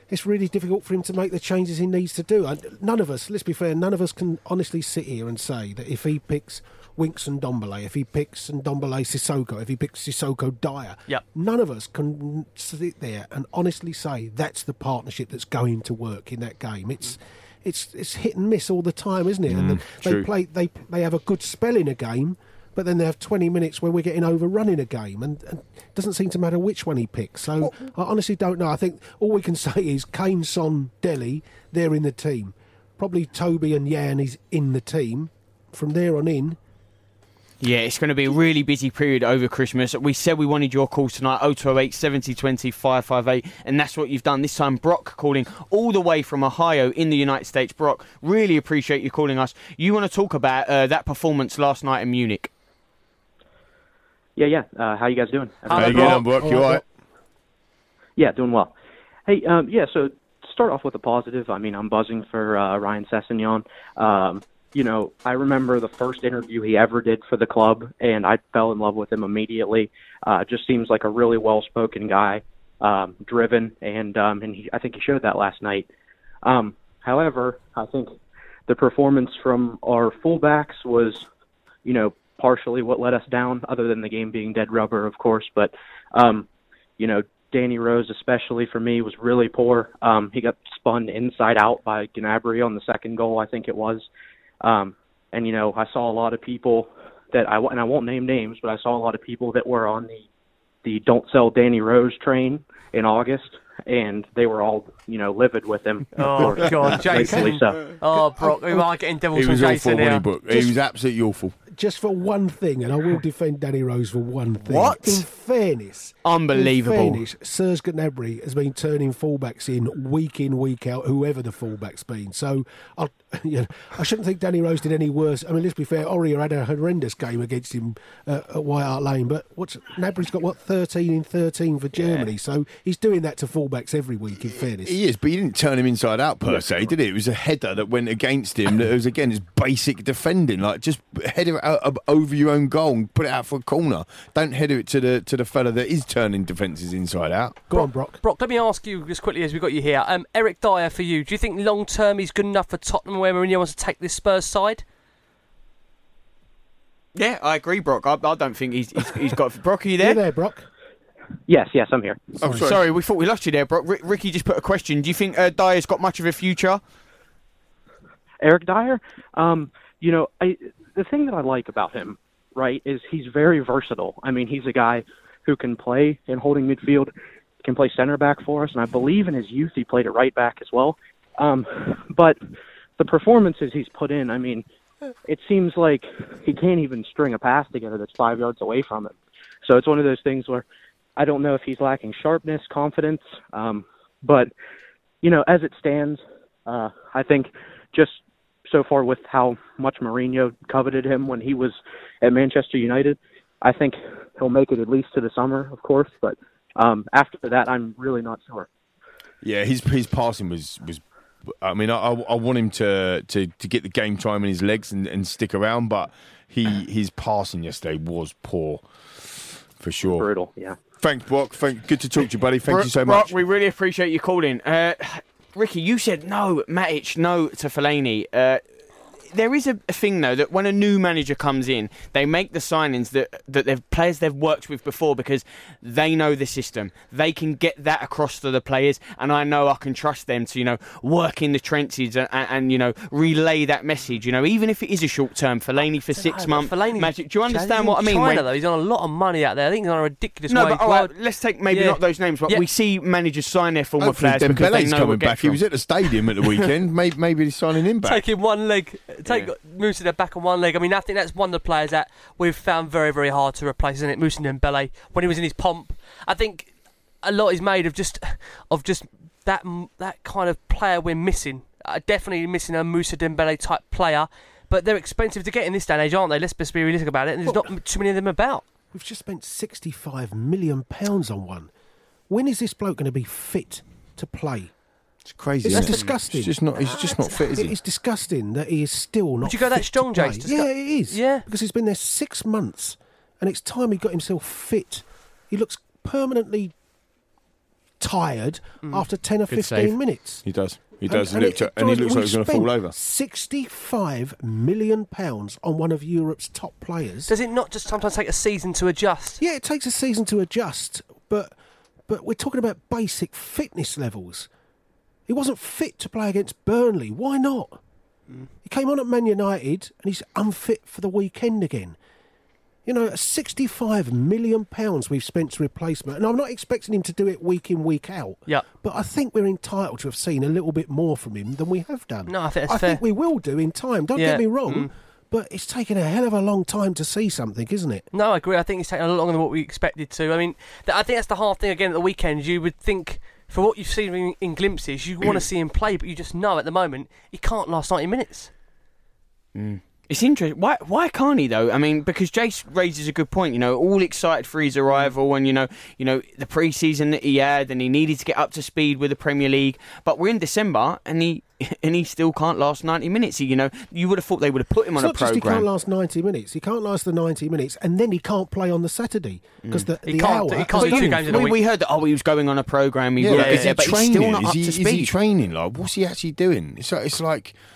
it's really difficult for him to make the changes he needs to do. And none of us, let's be fair, none of us can honestly sit here and say that if he picks Winks and Dombele, if he picks and Dombele Sissoko, if he picks Sissoko Dier, Yep. none of us can sit there and honestly say that's the partnership that's going to work in that game. It's it's it's hit and miss all the time, isn't it? and the, they play they they have a good spell in a game, but then they have 20 minutes where we're getting overrun in a game, and, and it doesn't seem to matter which one he picks. So I honestly don't know. I think all we can <laughs> say is Kane, Son, Dele, they're in the team. Probably Toby and Jan is in the team. From there on in, Yeah, it's going to be a really busy period over Christmas. We said we wanted your calls tonight 0208 70 20 558, and that's what you've done. This time, Brock calling all the way from Ohio in the United States. Brock, really appreciate you calling us. You want to talk about uh, that performance last night in Munich? Yeah, yeah. Uh, how you guys doing? Hello, How you Brock. getting on, Brock? You all right? Yeah, doing well. Hey, um, yeah. So start off with a positive. I mean, I'm buzzing for uh, Ryan Sessegnon. Um, you know, I remember the first interview he ever did for the club, and I fell in love with him immediately. Uh, just seems like a really well-spoken guy, um, driven, and um, and he, I think he showed that last night. Um, however, I think the performance from our fullbacks was, you know, partially what let us down, other than the game being dead rubber, of course. But, um, you know, Danny Rose, especially for me, was really poor. Um, he got spun inside out by Gnabry on the second goal, I think it was. Um, and you know, I saw a lot of people that I and I won't name names, but I saw a lot of people that were on the the don't sell Danny Rose train in August, and they were all you know livid with him. <laughs> Oh, course, God, rightfully Jason. so. Oh, Brock, we might getting devils He from was awful Jason when he here. booked. He was absolutely awful. Just for one thing, and I will defend Danny Rose for one thing. What? In fairness, Unbelievable. In fairness, Serge Gnabry has been turning fullbacks in week in, week out, whoever the fullback's been. So I, <laughs> you know, I shouldn't think Danny Rose did any worse. I mean, let's be fair, Aurier had a horrendous game against him uh, at White Hart Lane, but what's Gnabry's got, what, 13 in 13 for Germany. So he's doing that to fullbacks every week, in fairness. He is, but he didn't turn him inside out per se, did it? It was a header that went against him. That was again his basic defending, like just header uh, over your own goal and put it out for a corner. Don't header it to the to the fella that is turning defences inside out. Go on, Brock. Brock, let me ask you as quickly as we got you here. Um, Eric Dier for you. Do you think long term he's good enough for Tottenham where Mourinho wants to take this Spurs side? Yeah, I agree, Brock. I, I don't think he's, he's, he's got. Brock, are you there? You there, Brock? Yes, yes, I'm here. Oh, sorry. we thought we lost you there, Brock. Ri Ricky just put a question. Do you think uh, Dier's got much of a future? Eric Dier, um, you know, I, the thing that I like about him, right, is he's very versatile. I mean, he's a guy who can play in holding midfield, can play center back for us, and I believe in his youth he played at right back as well. Um, but the performances he's put in, I mean, it seems like he can't even string a pass together that's five yards away from him. So it's one of those things where I don't know if he's lacking sharpness, confidence, um, but you know, as it stands, uh, I think just so far with how much Mourinho coveted him when he was at Manchester United, I think he'll make it at least to the summer, of course. But um, after that, I'm really not sure. Yeah, his his passing was was. I mean, I, I want him to, to, to get the game time in his legs and, and stick around, but he his passing yesterday was poor, for sure. Brutal, yeah. Thanks, Brock. Thank, good to talk to you, buddy. Thank Bro- you so Brock, much. we really appreciate you calling. Uh, Ricky, you said no, Matic, no to Fellaini. Uh, there is a, a thing though that when a new manager comes in, they make the signings that that they've players they've worked with before because they know the system. They can get that across to the players, and I know I can trust them to you know work in the trenches and, and, and you know relay that message. You know, even if it is a short term, Fellaini for six months. Fellaini, Matic, do you understand what I mean? China, When- though, he's on a lot of money out there. I think he's on a ridiculous no, wage. but all right, let's take maybe yeah. not those names, but Yeah. we see managers sign their former Hopefully players because they Dembele's know coming we'll get back. He was at the stadium at the <laughs> weekend. maybe, maybe he's signing him back. Taking one leg, take Yeah. Mousa back on one leg. I mean, I think that's one of the players that we've found very, very hard to replace, isn't it? Mousa Dembele when he was in his pomp. I think a lot is made of just of just that that kind of player we're missing. Uh, definitely missing a Mousa Dembele type player. But they're expensive to get in this day and age, aren't they? Let's just be realistic about it. And there's Well- not too many of them about. We've just spent sixty-five million pounds on one. When is this bloke going to be fit to play? It's crazy. It's isn't it? disgusting. It's just not. He's just not fit, is It he? is disgusting that he is still not. Did you go that strong, to Jace, play. Yeah, scu- it is. Yeah. because he's been there six months, and it's time he got himself fit. He looks permanently tired mm. after ten or Good fifteen save. minutes. He does. He does. And, And, he, looked, and he drives looks like we've he's going to fall over. Sixty-five million pounds on one of Europe's top players. Does it not just sometimes take a season to adjust? Yeah, it takes a season to adjust, but but we're talking about basic fitness levels. He wasn't fit to play against Burnley. Why not? He came on at Man United and he's unfit for the weekend again. You know, sixty-five million pounds we've spent to replacement, and I'm not expecting him to do it week in, week out. Yeah. But I think we're entitled to have seen a little bit more from him than we have done. No, I think that's I think we will do in time. Don't Yeah. get me wrong, Mm. but it's taken a hell of a long time to see something, isn't it? No, I agree. I think it's taken a lot longer than what we expected to. I mean, I think that's the hard thing again at the weekend. You would think, for what you've seen in, in glimpses, you want <clears throat> to see him play, but you just know at the moment he can't last 90 minutes. Mm. It's interesting. Why why can't he though? I mean, because Jace raises a good point. You know, all excited for his arrival, and you know, you know the pre-season that he had, and he needed to get up to speed with the Premier League. But we're in December, and he and he still can't last ninety minutes. You know, you would have thought they would have put him It's on a not just he can't last 90 minutes. He can't last the 90 minutes, and then he can't play on the Saturday because mm. the, He the can't- hour. he can't do two games in a we, week. we heard that oh he was going on a program. He Yeah, would but have is been he there, but he's training? still not is up he, to is he training? Like, what's he actually doing? It's like, it's like Well, he-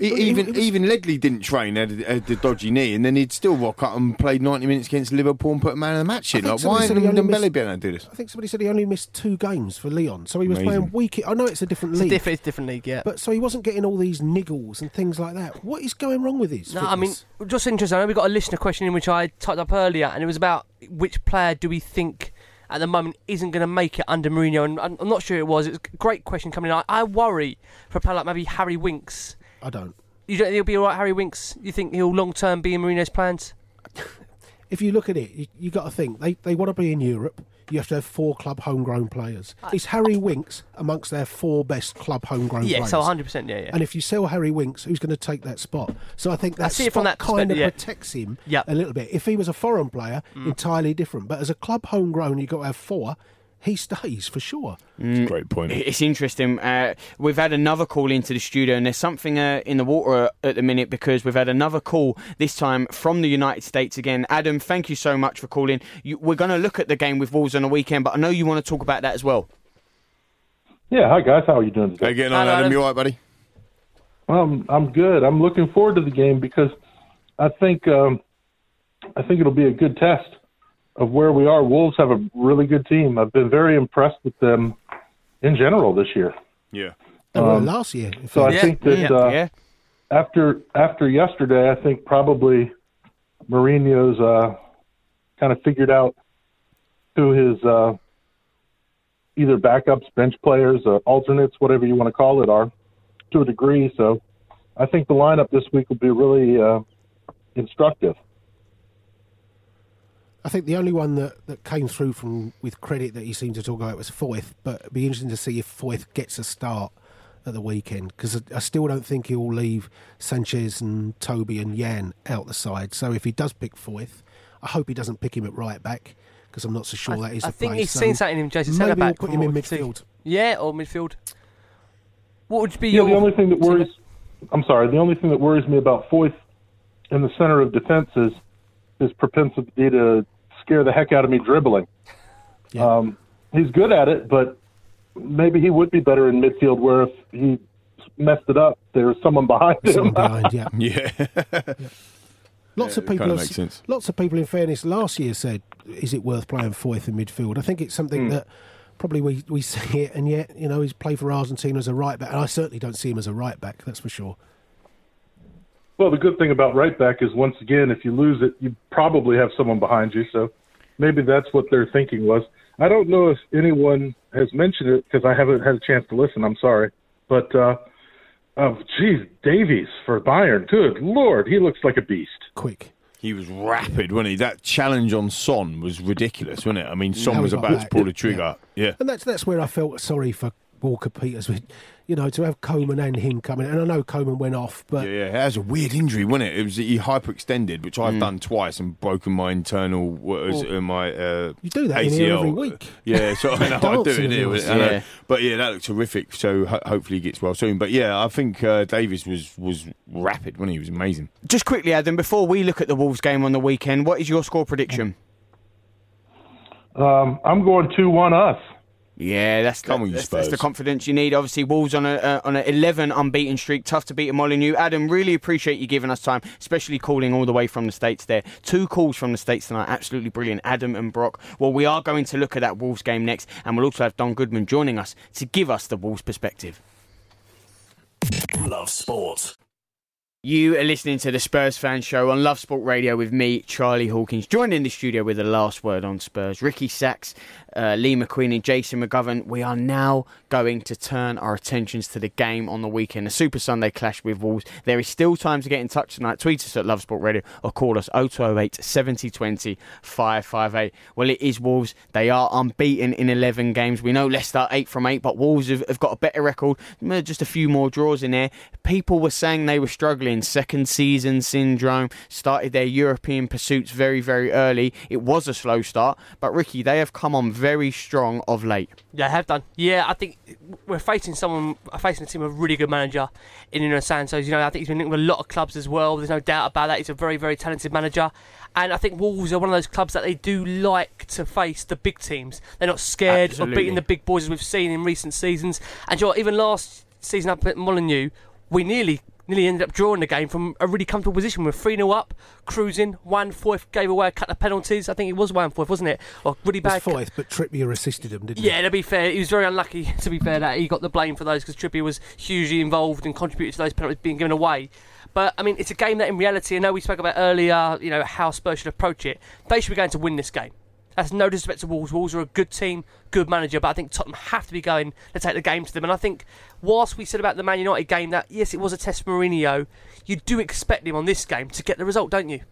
even he was- even Ledley didn't train, had, had the dodgy knee, and then he'd still rock up and played ninety minutes against Liverpool and put a man of the match in. Like, why said hasn't he only Dembele missed- been able to do this? I think somebody said he only missed two games for Lyon, so he was Amazing. playing week. I know it's a different It's a league, different, it's a different league, yeah. but so he wasn't getting all these niggles and things like that. What is going wrong with his? No, I mean, just interesting. I know we got a listener question in which I typed up earlier, and it was about which player do we think at the moment isn't going to make it under Mourinho, and I'm, I'm not sure it was. It's a great question coming in. I, I worry for a player like maybe Harry Winks. I don't. You don't think he'll be all right, Harry Winks? You think he'll long term be in Mourinho's plans? <laughs> If you look at it, you, you got to think they they want to be in Europe. You have to have four club homegrown players. Is Harry Winks amongst their four best club homegrown Yeah, players? so 100%, yeah, yeah. And if you sell Harry Winks, who's going to take that spot? So I think that I see it from that kind of yeah. protects him Yep. a little bit. If he was a foreign player, Mm. entirely different. But as a club homegrown, you've got to have four. He stays for sure. Great point. It's interesting. Uh, we've had another call into the studio, and there's something uh, in the water at the minute because we've had another call this time from the United States again. Adam, thank you so much for calling. You, we're going to look at the game with Wolves on the weekend, but I know you want to talk about that as well. Yeah, hi guys. How are you doing today? How you getting on, Hello, Adam? Adam. You all right, buddy? Um, I'm good. I'm looking forward to the game because I think um, I think it'll be a good test of where we are. Wolves have a really good team. I've been very impressed with them in general this year. Yeah. They were Um, last year. in So I fairness. think that yeah, uh, yeah. after after yesterday, I think probably Mourinho's uh, kind of figured out who his uh, either backups, bench players, uh, alternates, whatever you want to call it, are to a degree. So I think the lineup this week will be really uh, instructive. I think the only one that, that came through from with credit that he seemed to talk about was Foyth, but it'd be interesting to see if Foyth gets a start at the weekend because I, I still don't think he'll leave Sanchez and Toby and Jan out the side. So if he does pick Foyth, I hope he doesn't pick him at right back because I'm not so sure I, that is I the think place. he's So seen something in him, Jason. Maybe Centre we'll put him in what we see. midfield. Yeah, or midfield. What would be Yeah, your? the only thing that worries, I'm sorry, the only thing that worries me about Foyth in the center of defense is his propensity to scare the heck out of me dribbling. Yeah. Um, he's good at it, but maybe he would be better in midfield where if he messed it up, there's someone behind Someone him. behind, <laughs> yeah. Yeah. Lots Yeah, of people, kinda have, sense. lots of people, in fairness, last year said, "Is it worth playing Foyth in midfield?" I think it's something Hmm. that probably we, we <laughs> see it, and yet you know he's played for Argentina as a right back, and I certainly don't see him as a right back. That's for sure. Well, the good thing about right back is once again, if you lose it, you probably have someone behind you. So maybe that's what their thinking was. I don't know if anyone has mentioned it because I haven't had a chance to listen. I'm sorry, but uh, oh, geez, Davies for Bayern. Good lord, he looks like a beast. Quick. He was rapid, wasn't he? That challenge on Son was ridiculous, wasn't it? I mean, Son was he got about to pull the trigger. Yeah. And that's that's where I felt sorry for Walker Peters. With, you know, to have Coman and him coming, and I know Coman went off, but Yeah, yeah, that was a weird injury, wasn't it? It was he hyperextended, which I've done twice and broken my internal what was Well, it, my uh, you do that ACL. in here every week. <laughs> Yeah, so I know I do Dancing it here. with I know. Yeah. But yeah, that looked terrific. So ho- hopefully he gets well soon. But yeah, I think uh, Davies was was rapid when he? he was amazing. Just quickly, Adam, before we look at the Wolves game on the weekend, what is your score prediction? Um, I'm going two one us. Yeah, that's Come the, on, you that's, that's the confidence you need. Obviously, Wolves on a uh, on an 11 unbeaten streak, tough to beat at Molineux. Adam, really appreciate you giving us time, especially calling all the way from the states. There, two calls from the states tonight, absolutely brilliant. Adam and Brock. Well, we are going to look at that Wolves game next, and we'll also have Don Goodman joining us to give us the Wolves perspective. Love sport. You are listening to the Spurs Fan Show on Love Sport Radio with me, Charlie Hawkins. Joined in the studio with the last word on Spurs, Ricky Sacks, uh, Lee McQueen, and Jason McGovern. We are now going to turn our attentions to the game on the weekend, the Super Sunday clash with Wolves. There is still time to get in touch tonight. Tweet us at Love Sport Radio or call us 0208 7020 558. Well, it is Wolves. They are unbeaten in 11 games. We know Leicester 8 from 8, but Wolves have, have got a better record. Just a few more draws in there. People were saying they were struggling. Second season syndrome. Started their European pursuits very, very early. It was a slow start, but Ricky, they have come on very strong of late. Yeah, I have done. Yeah, I think we're facing someone, facing a team a really good manager in Nuno Santos. You know, I think he's been linked with a lot of clubs as well. There's no doubt about that. He's a very, very talented manager. And I think Wolves are one of those clubs that they do like to face the big teams. They're not scared Absolutely. of beating the big boys as we've seen in recent seasons. And you know, even last season up at Molineux, we nearly nearly ended up drawing the game from a really comfortable position. We were 3 0 up, cruising. One Foyth gave away a couple of penalties. I think it was one Foyth, wasn't it? Or really it was bad. Foyth, but Trippier assisted him, didn't he? Yeah, to be fair, he was very unlucky. <laughs> To be fair, that he got the blame for those because Trippier was hugely involved and contributed to those penalties being given away. But I mean, it's a game that, in reality, I know we spoke about earlier. You know how Spurs should approach it. They should be going to win this game. That's no disrespect to Wolves. Wolves are a good team, good manager, but I think Tottenham have to be going to take the game to them. And I think, whilst we said about the Man United game that yes, it was a test for Mourinho, you do expect him on this game to get the result, don't you?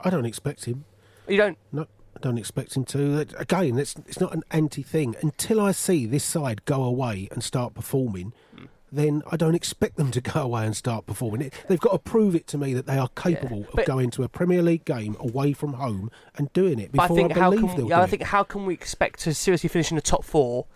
I don't expect him. You don't. No, I don't expect him to. Again, it's it's not an anti thing until I see this side go away and start performing. Hmm. Then I don't expect them to go away and start performing it. They've got to prove it to me that they are capable of going to a Premier League game away from home and doing it before I think how believe can they'll yeah, do I it. think how can we expect to seriously finish in the top four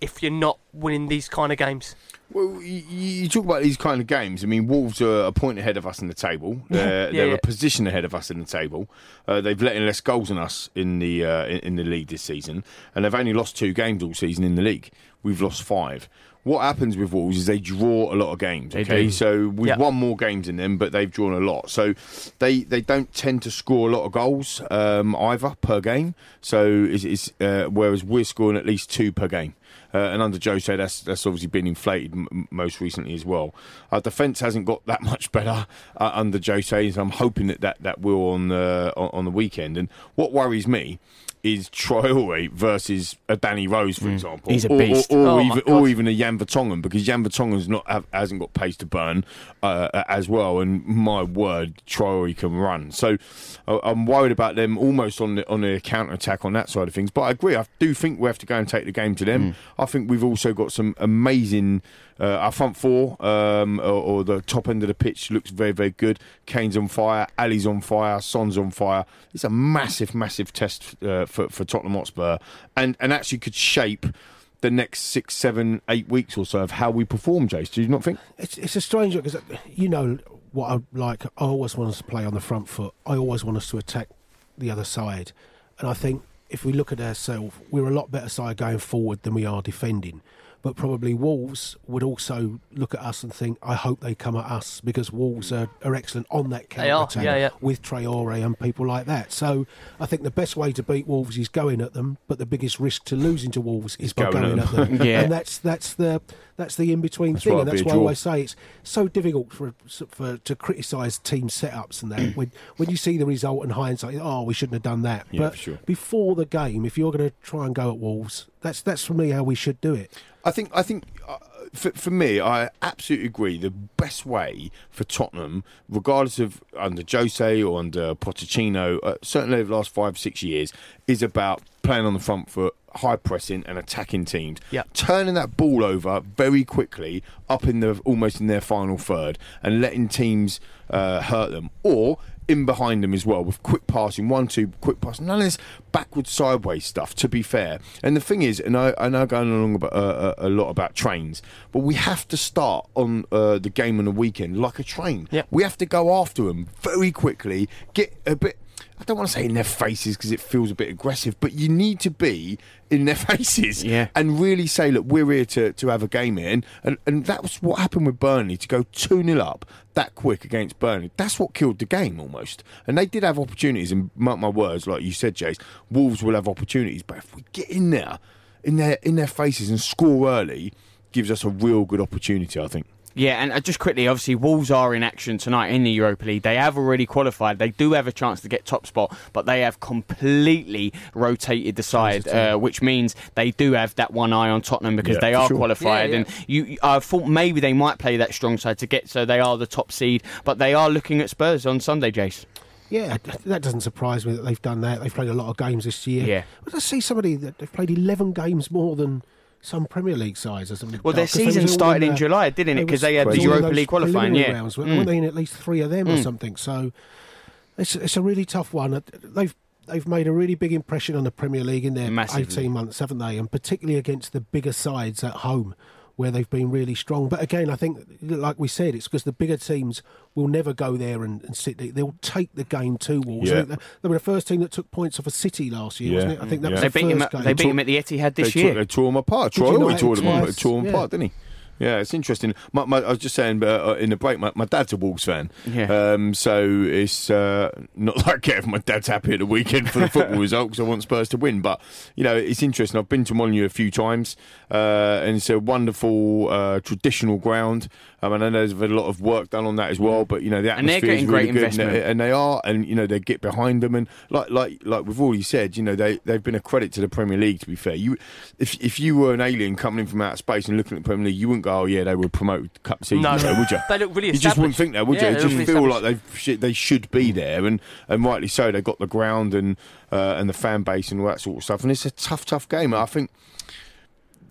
if you're not winning these kind of games? Well, you, you talk about these kind of games. I mean, Wolves are a point ahead of us in the table. <laughs> They're, Yeah, they're yeah. a position ahead of us in the table. Uh, they've let in less goals than us in the uh, in, in the league this season, and they've only lost two games all season in the league. We've lost five. What happens with Wolves is they draw a lot of games. Okay, so we've Yeah. won more games than them, but they've drawn a lot. So they they don't tend to score a lot of goals um, either per game. So it's, it's uh, whereas we're scoring at least two per game. Uh, and under Jose, that's that's obviously been inflated m- most recently as well. Our defence hasn't got that <laughs> much better uh, under Jose, so I'm hoping that that, that will on the on, on the weekend. And what worries me is Traore versus a Danny Rose, for example, He's a or, beast. or, or Oh, even or even a Jan Vertonghen, because Jan Vertonghen's not have, hasn't got pace to burn uh, as well. And my word, Traore can run. So uh, I'm worried about them almost on the on the counter attack on that side of things. But I agree. I do think we have to go and take the game to them. I think we've also got some amazing. Uh, our front four um, or, or the top end of the pitch looks very, very good. Kane's on fire, Alli's on fire, Son's on fire. It's a massive, massive test uh, for, for Tottenham Hotspur and, and actually could shape the next six, seven, eight weeks or so of how we perform, Jace. Do you not think? It's, it's a strange because you know what I like. I always want us to play on the front foot. I always want us to attack the other side, and I think if we look at ourselves, we're a lot better side going forward than we are defending. But probably Wolves would also look at us and think, I hope they come at us because Wolves are, are excellent on that counter attack yeah, yeah. with Traore and people like that. So I think the best way to beat Wolves is going at them, but the biggest risk to losing to Wolves is by going going at at them. <laughs> Yeah. And that's that's the that's the in between thing, and that's why I always say it's so difficult for, for to criticise team setups and that when when you see the result in hindsight, oh, we shouldn't have done that. Yeah, but sure. before the game, if you're going to try and go at Wolves, that's that's for me how we should do it. I think I think uh, for, for me, I absolutely agree. The best way for Tottenham, regardless of under Jose or under Pochettino, uh, certainly over the last five six years, is about playing on the front foot, high pressing and attacking teams. Yeah. turning that ball over very quickly up in the almost in their final third and letting teams uh, hurt them or. In behind them as well with quick passing, one two quick passing, none of this backward sideways stuff. To be fair, and the thing is, and I, I know going along about, uh, a lot about trains, but we have to start on uh, the game on the weekend like a train. Yep. We have to go after them very quickly, get a bit. I don't want to say in their faces because it feels a bit aggressive, but you need to be in their <laughs> faces Yeah. and really say, look, we're here to, to have a game here. And, and, and that was what happened with Burnley to go 2 0 up that quick against Burnley. That's what killed the game almost. And they did have opportunities, and mark my words, like you said, Jace, Wolves will have opportunities. But if we get in there, in their, in their faces and score early, gives us a real good opportunity, I think. Yeah, and uh, just quickly, obviously, Wolves are in action tonight in the Europa League. They have already qualified. They do have a chance to get top spot, but they have completely rotated the side, uh, which means they do have that one eye on Tottenham because Yeah, they are sure. qualified. Yeah, yeah. And you, I thought maybe they might play that strong side to get so they are the top seed, but they are looking at Spurs on Sunday, Jace. Yeah, that doesn't surprise me that they've done that. They've played a lot of games this year. Yeah. But I see somebody that they've played 11 games more than some Premier League sides or something. Well, their season started in the- July, didn't it? Because they had the Europa League qualifying, yeah. Rounds, Mm. weren't they in at least three of them or Mm. something? So it's it's a really tough one. They've they've made a really big impression on the Premier League in their Massively. 18 months, haven't they? And particularly against the bigger sides at home. Where they've been really strong, but again, I think, like we said, it's because the bigger teams will never go there and, and sit. there. They'll take the game to Wolves. Yeah. They they were the first team that took points off a City last year, Yeah. wasn't it? I think that Yeah. was They the beat, him first at, game. they beat him at the Etihad this they year. Tore, they tore them apart. Troy United always tore them, twice, tore them yeah. apart, didn't he? Yeah, it's interesting. My, my, I was just saying uh, in the break, my, my dad's a Wolves fan. Yeah. Um, so it's uh, not <laughs> like if my dad's happy at the weekend for the football <laughs> result because I want Spurs to win. But, you know, it's interesting. I've been to Molineux a few times uh, and it's a wonderful uh, traditional ground. Um, and I know there's been a lot of work done on that as well. But, you know, the And they're atmosphere is really great good. And they, and they are. And, you know, they get behind them. And like like like we've already said, you know, they, they've been a credit to the Premier League, to be fair. You, if, if you were an alien coming in from outer space and looking at the Premier League, you wouldn't go, oh, yeah, they were promoted cup season, No. would you? They look really You just wouldn't think that, would Yeah, you? just really feel like they they should be there, and and rightly so. They got the ground and uh, and the fan base and all that sort of stuff. And it's a tough, tough game. I think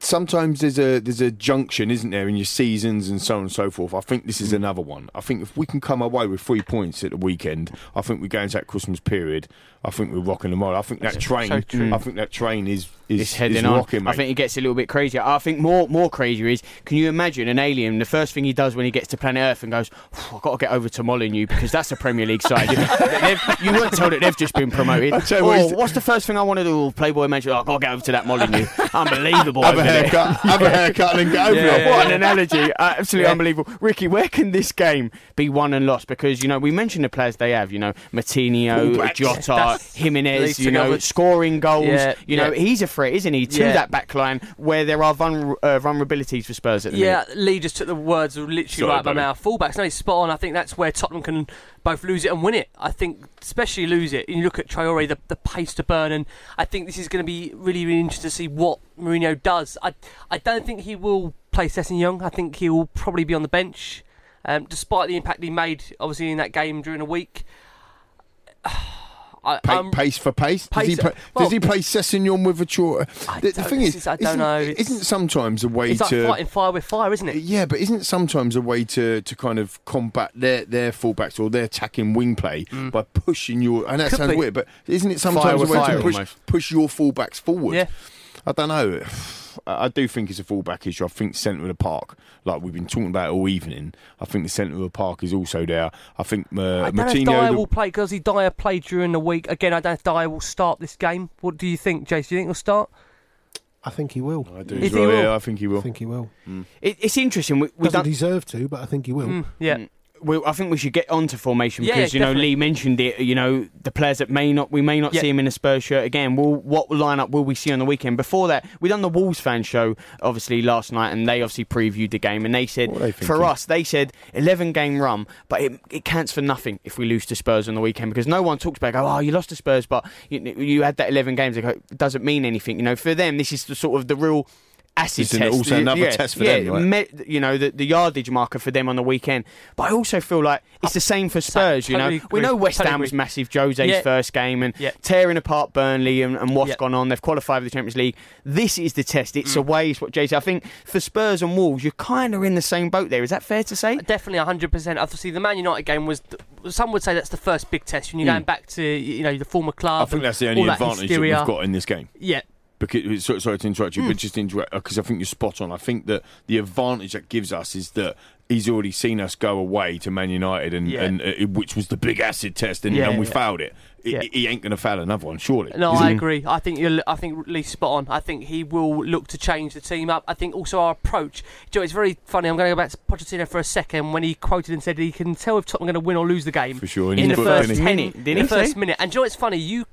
sometimes there's a there's a junction, isn't there, in your seasons and so on and so forth. I think this is Mm. another one. I think if we can come away with three points at the weekend, I think we go into that Christmas period. I think we're rocking the model. I think that train. so. I think that train is is, It's heading is on. Mate. I think it gets a little bit crazier. I think more more crazier is can you imagine an alien? The first thing he does when he gets to planet Earth and goes, "I've got to get over to Molineux because that's a Premier League side. <laughs> You weren't told that they've just been promoted. <laughs> What, oh, what's the first thing I want to do? Playboy mentioned, oh, I've got to get over to that Molineux. <laughs> Unbelievable. have a haircut, have a haircut, and then get over Yeah, it. what an analogy! Uh, absolutely Yeah. unbelievable. Ricky, where can this game be won and lost? Because you know we mentioned the players they have. You know, Moutinho, Jota, That's- Jimenez. these You know, together. scoring goals. Yeah, you know, yeah. he's a threat, isn't he? To Yeah. that back line where there are vulner- uh, vulnerabilities for Spurs at the Yeah, minute. Lee just took the words literally Sorry, right out of my mouth. Fullbacks, no, he's spot on. I think that's where Tottenham can both lose it and win it. I think, especially lose it. You look at Traore, the, the pace to burn, and I think this is going to be really, really interesting to see what Mourinho does. I, I don't think he will play Young. I think he will probably be on the bench, um, despite the impact he made, obviously, in that game during the week. I, Pa- I'm- pace for pace. Does he pace- play, well- does he play Sessegnon with a Chora? The, the thing is, is- I don't isn't, know, it's- isn't sometimes a way to it's like to fighting fire with fire, isn't it? Yeah, but isn't it sometimes a way to, to kind of combat their, their fullbacks or their attacking wing play by pushing your? And that Mm. Could sounds be. weird, but isn't it sometimes with a way to push, push your fullbacks forward? Yeah. I don't know. I I do think it's a fallback issue. I think centre of the park, like we've been talking about all evening. I think the centre of the park is also there. I think uh, I don't know if Martino. Dier the- will play because he Dier played during the week. Again, I don't know if Dier will start this game. What do you think, Jace? Do you think he'll start? I think he will. I do If as he will. yeah, I think he will. I think he will. It, it's interesting. We, we Doesn't don't. deserve to, but I think he will. Mm, yeah. Mm. We, I think we should get onto formation Yeah, because yeah, you know. Lee mentioned it. You know the players that may not we may not Yeah. see him in a Spurs shirt again. Will what lineup will we see on the weekend? Before that, we done the Wolves fan show obviously last night, and they obviously previewed the game, and they said they for us they said eleven game run, but it, it counts for nothing if we lose to Spurs on the weekend because no one talks about go oh you lost to Spurs, but you, you had that eleven games. They it doesn't mean anything. You know for them this is the sort of the real. Acid It's test. also another yeah, test for yeah, them, right? me- you know the, the yardage marker for them on the weekend. But I also feel like it's the same for Spurs. You know, totally we know West totally Ham was massive. Jose's Yeah. first game and Yeah. tearing apart Burnley and, and what's Yeah. gone on. They've qualified for the Champions League. This is the test. Mm. It's away. It's what Jay said. I think for Spurs and Wolves, you're kind of in the same boat there. Is that fair to say? Definitely 100%. Obviously, the Man United game was, th- some would say that's the first big test when you're Mm. going back to, you know, the former club. I think that's the only that advantage hysteria. that we've got in this game. Yeah, because sorry, sorry to interrupt you, Hmm. but just interrupt because I think you're spot on. I think that the advantage that gives us is that he's already seen us go away to Man United, and, Yeah. and uh, which was the big acid test, and, Yeah, and we yeah. failed it. He- Yeah. He ain't going to fail another one, surely. No, I he? agree. I think you're, I think Lee's spot on. I think he will look to change the team up. I think also our approach. Joe, it's very funny. I'm going to go back to Pochettino for a second when he quoted and said he can tell if Tottenham are going to win or lose the game For sure, in in the book, first didn't he? minute. In the first say? minute. And do you know what's funny? You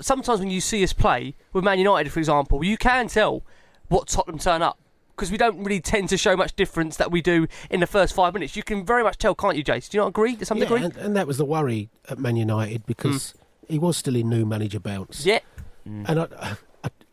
sometimes when you see us play with Man United, for example, you can tell what Tottenham turn up. Because we don't really tend to show much difference that we do in the first five minutes. You can very much tell, can't you, Jace? Do you not agree to some Yeah, degree? and, and that was the worry at Man United because hmm. he was still in new manager bounce. Yeah. And I,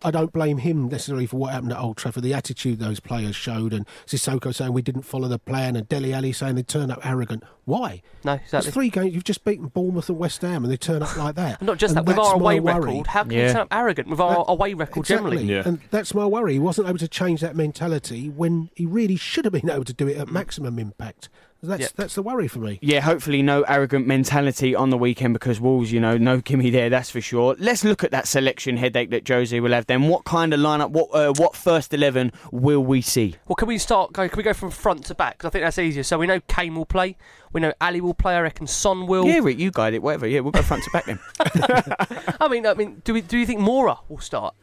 I, I don't blame him necessarily for what happened at Old Trafford. The attitude those players showed, and Sissoko saying we didn't follow the plan, and Dele Alli saying they turn up arrogant. Why? No, It's three games. You've just beaten Bournemouth and West Ham, and they turn up like that. <laughs> Not just And that, with that's our my away worry. record, how can Yeah. we turn up arrogant with our That- away record Exactly. generally? Yeah. And that's my worry. He wasn't able to change that mentality when he really should have been able to do it at maximum impact. That's Yeah. that's the worry for me. Yeah, hopefully no arrogant mentality on the weekend because Wolves, you know, no Kimmy there, that's for sure. Let's look at that selection headache that Josie will have then. What kind of lineup, what uh, what first 11 will we see? Well, can we start? Can we go from front to back? 'Cause I think that's easier. So we know Kane will play. We know Alli will play. I reckon Son will. Yeah, Rick, you guide it, whatever. Yeah, we'll go front to back then. <laughs> I mean, I mean, do we do you think Moura will start?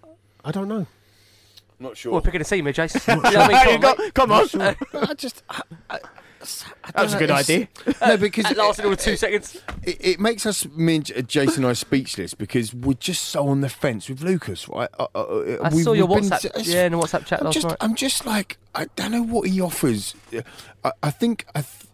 I don't know. Not sure. Well, picking a team, here, Jace. <laughs> You know I mean? Come on, mate. Come <laughs> on. I just. I, I, That was a good idea. <laughs> no, because it lasted all two seconds. it, it makes us, me and Jason and I, speechless because we're just so on the fence with Lucas, right? Uh, uh, uh, I we've- saw your we've been- WhatsApp. Yeah, in the WhatsApp chat I'm last just, night. I'm just like, I don't know what he offers. I, I think, I th-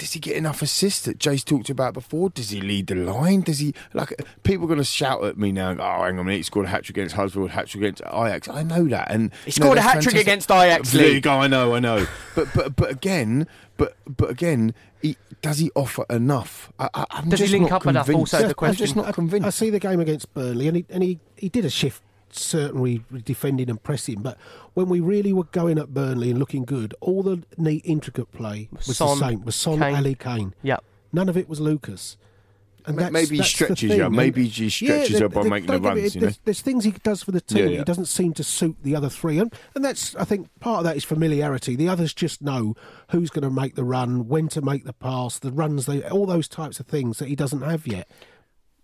does he get enough assists that Jace talked about before? Does he lead the line? Does he, like, people are going to shout at me now, go, oh, hang on a minute, he scored a hat trick against Huddersfield, hat trick against Ajax. I know that. And He you know, scored a hat trick against Ajax, Lee. League, I know, I know. But, but, but again, but, but again, he, does he offer enough? I, I, I'm Does he link not up enough? convinced. Also, the I'm question. just not convinced. I see the game against Burnley, and he and he, he did a shift certainly defending and pressing. But when we really were going at Burnley and looking good, all the neat, intricate play was Son, the same. Was Son, Kane. Alli, Kane. Yep. None of it was Lucas. And that's- maybe he the stretches thing. you. Maybe he stretches yeah, you by there- making the don't get me- runs, you know? There's, there's things he does for the team. Yeah, yeah. He doesn't seem to suit the other three, and, and that's I think part of that is familiarity. The others just know who's going to make the run, when to make the pass, the runs, they all those types of things that he doesn't have yet.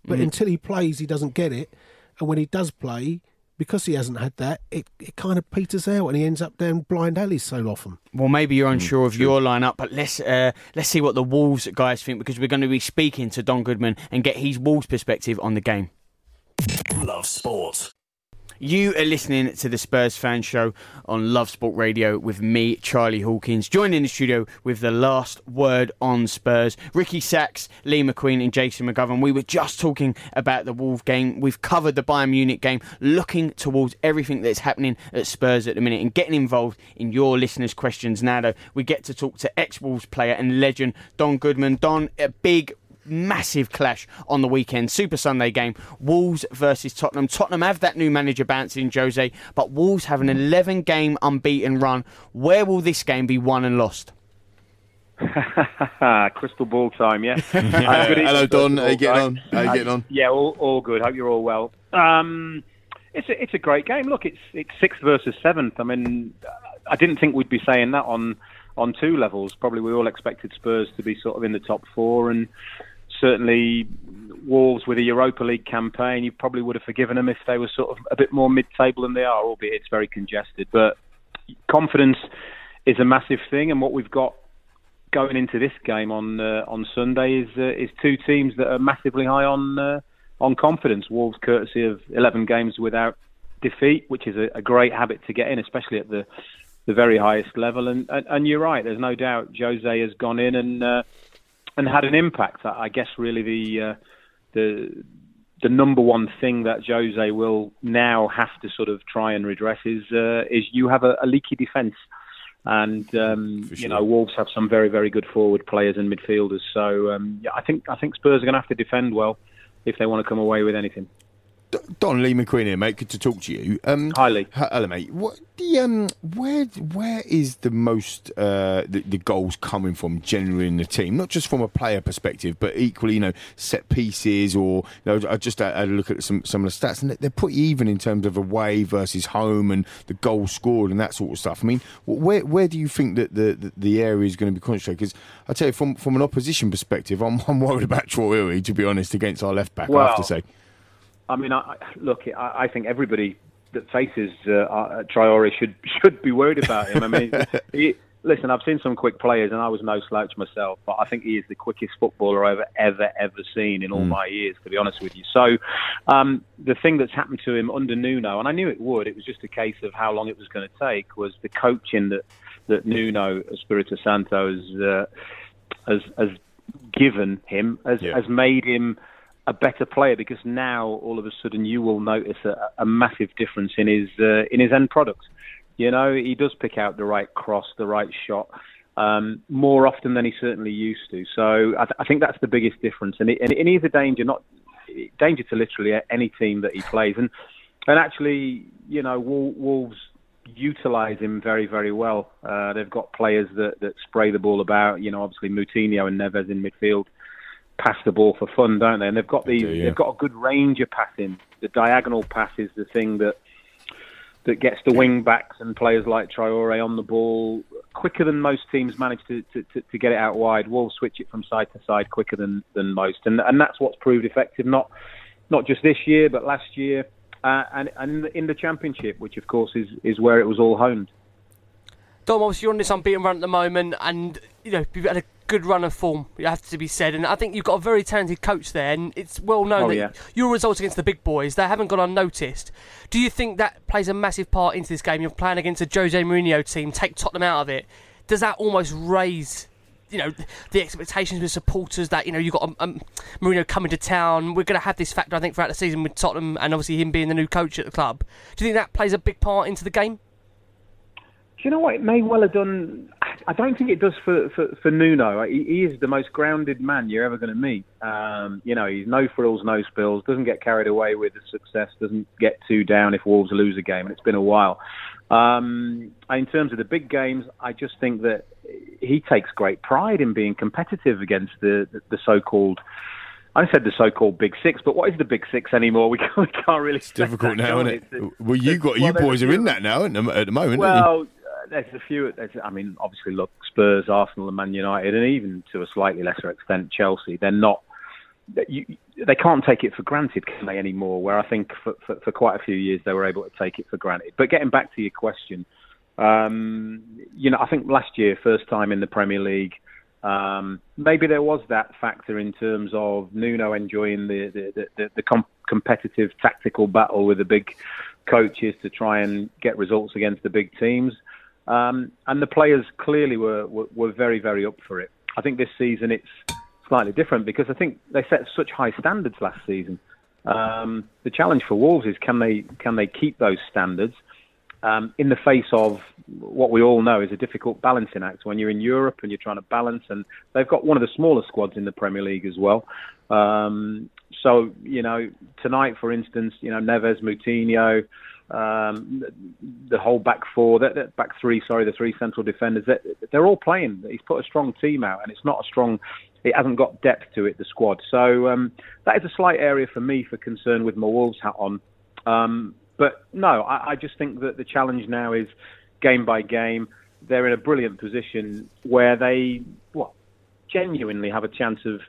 But Mm. until he plays, he doesn't get it, and when he does play. Because he hasn't had that, it, it kind of peters out and he ends up down blind alleys so often. Well, maybe you're unsure of your lineup, but let's uh, let's see what the Wolves guys think because we're going to be speaking to Don Goodman and get his Wolves perspective on the game. Love sport. You are listening to the Spurs Fan Show on Love Sport Radio with me, Charlie Hawkins, joined in the studio with the last word on Spurs. Ricky Sacks, Lee McQueen, and Jason McGovern. We were just talking about the Wolves game. We've covered the Bayern Munich game, looking towards everything that's happening at Spurs at the minute and getting involved in your listeners' questions. Now, though, we get to talk to ex Wolves player and legend Don Goodman. Don, a big massive clash on the weekend. Super Sunday game. Wolves versus Tottenham. Tottenham have that new manager bouncing Jose, but Wolves have an 11 game unbeaten run. Where will this game be won and lost? <laughs> Crystal ball time, yeah. <laughs> Yeah. good Hello, Don. first How you getting guys. on? How you getting on? Yeah, all, all good. Hope you're all well. Um, it's a, it's a great game. Look, it's it's sixth versus seventh. I mean, I didn't think we'd be saying that on on two levels. Probably we all expected Spurs to be sort of in the top four, and certainly Wolves with a Europa League campaign. You probably would have forgiven them if they were sort of a bit more mid-table than they are, albeit it's very congested. But confidence is a massive thing, and what we've got going into this game on uh, on Sunday is uh, is two teams that are massively high on uh, on confidence. Wolves, courtesy of 11 games without defeat, which is a, a great habit to get in, especially at the the very highest level. And, and and you're right. There's no doubt Jose has gone in and uh, and had an impact. I I guess really the uh, the the number one thing that Jose will now have to sort of try and redress is uh, is you have a, a leaky defence. And um, you know, Wolves have some very, very good forward players and midfielders. So um, yeah, I think I think Spurs are going to have to defend well if they want to come away with anything. Don Lee McQueen here, mate. Good to talk to you. Um, Hi, Lee. Hello, mate. What the um, where where is the most uh, the, the goals coming from generally in the team? Not just from a player perspective, but equally, you know, set pieces or you know, I just had a look at some some of the stats, and they're pretty even in terms of away versus home and the goals scored and that sort of stuff. I mean, where where do you think that the the, the area is going to be concentrated? Because I tell you, from from an opposition perspective, I'm <laughs> I'm worried about Troy Traore to be honest against our left back. I have to say. I mean, I, look, I, I think everybody that faces uh, uh, Traore should <laughs> should be worried about him. I mean, <laughs> he, listen, I've seen some quick players, and I was no slouch myself, but I think he is the quickest footballer I've ever ever seen in all Mm. my years, to be honest with you. So, um, the thing that's happened to him under Nuno, and I knew it would, it was just a case of how long it was going to take, was the coaching that that Nuno Espirito Santo has uh, has, has given him has, Yeah. has made him a better player because now all of a sudden you will notice a, a massive difference in his uh, in his end product. You know, he does pick out the right cross, the right shot. Um, more often than he certainly used to. So I, th- I think that's the biggest difference, and, it, and, and he's a danger, not danger to literally any team that he plays. And and actually, you know, Wolves utilise him very, very well. Uh, they've got players that, that spray the ball about. You know, obviously Moutinho and Neves in midfield pass the ball for fun, don't they? And they've got these. do, yeah. They've got a good range of passing. The diagonal pass is the thing that that gets the wing backs and players like Traore on the ball quicker than most teams manage to, to, to, to get it out wide. Wolves switch it from side to side quicker than, than most, and and that's what's proved effective. Not not just this year, but last year, uh, and and in the, in the championship, which of course is is where it was all honed. Don, obviously you're on this unbeaten run at the moment, and you know you've had a good run of form. It has to be said, and I think you've got a very talented coach there, and it's well known Oh, that yeah. your results against the big boys they haven't gone unnoticed. Do you think that plays a massive part into this game? You're playing against a Jose Mourinho team, take Tottenham out of it. Does that almost raise? You know the expectations with supporters that you know you've got um, um, Mourinho coming to town. We're going to have this factor, I think, throughout the season with Tottenham and obviously him being the new coach at the club. Do you think that plays a big part into the game? Do you know what? It may well have done. I don't think it does for, for, for Nuno. He, he is the most grounded man you're ever going to meet. Um, you know, he's no frills, no spills, doesn't get carried away with the success, doesn't get too down if Wolves lose a game, and it's been a while. Um, in terms of the big games, I just think that he takes great pride in being competitive against the, the, the so-called I said the so-called Big Six, but what is the Big Six anymore? <laughs> We can't, we can't really. It's difficult <laughs> now, isn't it? well, you got you boys are in that now at the, moment. Well, there's a few. There's, I mean, obviously, look, Spurs, Arsenal, and Man United, and even to a slightly lesser extent, Chelsea. They're not. You, they can't take it for granted, can they, anymore? Where I think for, for, for quite a few years they were able to take it for granted. But getting back to your question, um, you know, I think last year, first time in the Premier League um, maybe there was that factor in terms of Nuno enjoying the the, the, the com- competitive tactical battle with the big coaches to try and get results against the big teams. Um, and the players clearly were, were, were very, very up for it. I think this season it's slightly different because I think they set such high standards last season. Um, the challenge for Wolves is can they can they keep those standards um, in the face of what we all know is a difficult balancing act when you're in Europe and you're trying to balance. And they've got one of the smaller squads in the Premier League as well. Um, so you know, tonight, for instance, you know Neves, Moutinho, um, the whole back four, that, that back three, sorry, the three central defenders, they're all playing. He's put a strong team out, and it's not a strong. It hasn't got depth to it, the squad. So um, that is a slight area for me for concern with my Wolves hat on. Um, but no, I, I just think that the challenge now is game by game. They're in a brilliant position where they, well, genuinely have a chance of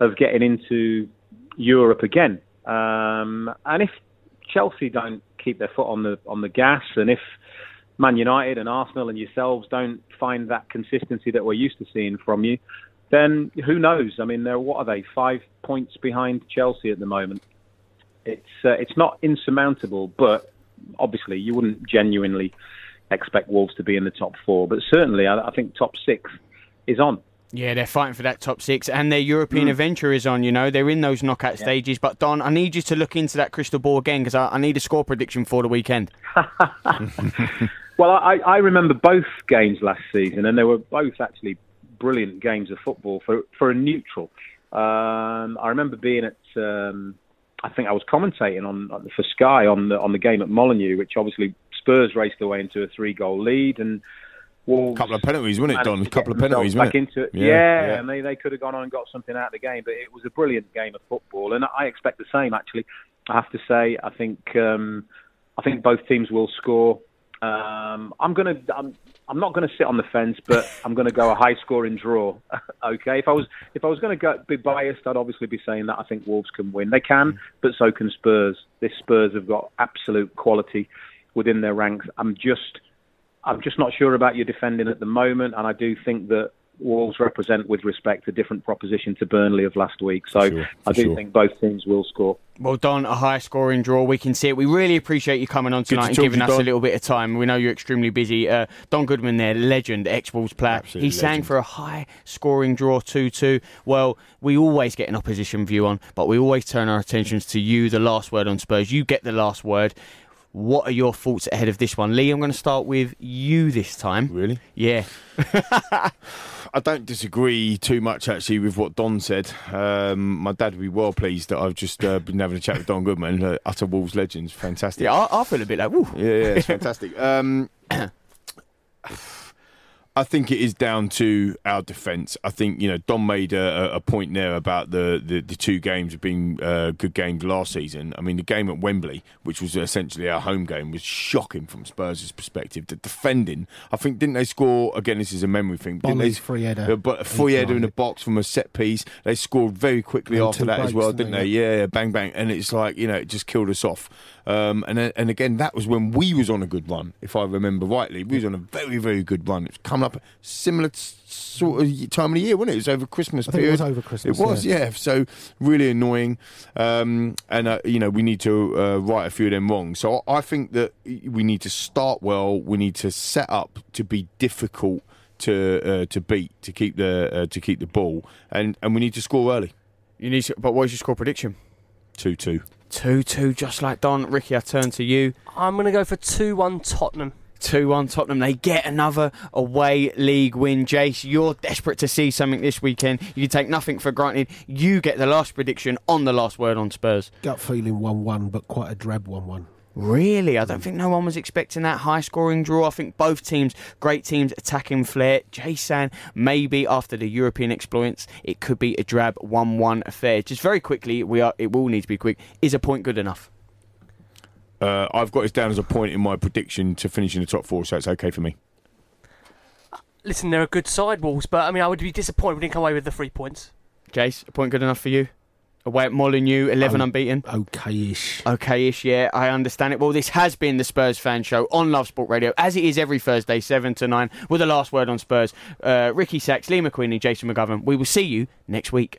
of getting into Europe again. Um, and if Chelsea don't keep their foot on the on the gas, and if Man United and Arsenal and yourselves don't find that consistency that we're used to seeing from you, then who knows? I mean, what are they? Five points behind Chelsea at the moment it's uh, it's not insurmountable, but obviously you wouldn't genuinely expect Wolves to be in the top four. But certainly, I, I think top six is on. Yeah, they're fighting for that top six, and their European mm. adventure is on. You know, they're in those knockout yeah. stages. But Don, I need you to look into that crystal ball again because I, I, need a score prediction for the weekend. <laughs> <laughs> well, I, I remember both games last season, and they were both actually brilliant games of football for for a neutral. Um, I remember being at um, I think I was commentating on for Sky on the on the game at Molineux, which obviously Spurs raced away into a three goal lead and. Wolves couple of penalties, wasn't it, Don? A couple of penalties, back it? into it. Yeah, yeah, yeah, and they, they could have gone on and got something out of the game, but it was a brilliant game of football, and I expect the same. Actually, I have to say, I think um, I think both teams will score. Um, I'm gonna. I'm, I'm not going to sit on the fence, but <laughs> I'm going to go a high scoring draw. <laughs> okay, if I was if I was going to be biased, I'd obviously be saying that I think Wolves can win. They can, but so can Spurs. This Spurs have got absolute quality within their ranks. I'm just I'm just not sure about your defending at the moment, and I do think that Wolves represent, with respect, a different proposition to Burnley of last week. So sure, I do sure. think both teams will score. Well done, a high scoring draw. We can see it. We really appreciate you coming on tonight and giving us Don. a little bit of time. We know you're extremely busy. Uh, Don Goodman there, legend, ex Wolves player. Absolutely he sang for a high scoring draw 2 2. Well, we always get an opposition view on, but we always turn our attentions to you, the last word on Spurs. You get the last word. What are your thoughts ahead of this one? Lee, I'm going to start with you this time. Really? Yeah. <laughs> I don't disagree too much actually with what Don said. Um, my dad would be well pleased that I've just uh, been having a chat with Don Goodman, uh, utter Wolves legends. Fantastic. Yeah, I, I, feel a bit like, woo. Yeah, yeah, it's fantastic. <laughs> Um, <clears throat> <clears throat> <laughs> I think it is down to our defence. I think you know Don made a, a point there about the, the, the two games being uh, good games last season. I mean, the game at Wembley, which was essentially our home game, was shocking from Spurs' perspective. The defending, I think, didn't they score again? This is a memory thing. Didn't they, free header, uh, but a free header in the box from a set piece. They scored very quickly and after that breaks, as well, didn't they? Yeah, yeah, bang bang, and it's like you know it just killed us off. Um, and and again, that was when we was on a good run, if I remember rightly. We was on a very very good run. It's coming up similar sort of time of the year, wasn't it? It was over Christmas period. it was over Christmas. It was, yeah. yeah. So really annoying, um, and uh, you know we need to uh, right a few of them wrong. So I think that we need to start well. We need to set up to be difficult to uh, to beat to keep the uh, to keep the ball, and and we need to score early. You need, to, but what is your score prediction? Two two. 2 2, just like Don. Ricky, I turn to you. I'm going to go for 2 1 Tottenham. 2 1 Tottenham. They get another away league win. Jace, you're desperate to see something this weekend. You take nothing for granted. You get the last prediction on the last word on Spurs. Gut feeling 1 1, but quite a drab 1 1. Really? I don't think no one was expecting that high scoring draw. I think both teams, great teams, attacking flair. Jason, maybe after the European exploits, it could be a drab 1 1 affair. Just very quickly, we are. it will need to be quick. Is a point good enough? Uh, I've got it down as a point in my prediction to finish in the top four, so it's okay for me. Listen, they're a good sidewalls, but I mean, I would be disappointed if we didn't come away with the three points. Jace, a point good enough for you? Away at Molineux, 11 Oh, unbeaten. Okay-ish. Okay-ish, yeah, I understand it. Well, this has been the Spurs fan show on Love Sport Radio, as it is every Thursday, 7 to 9, with the last word on Spurs. Uh, Ricky Sacks, Lee McQueen and Jason McGovern. We will see you next week.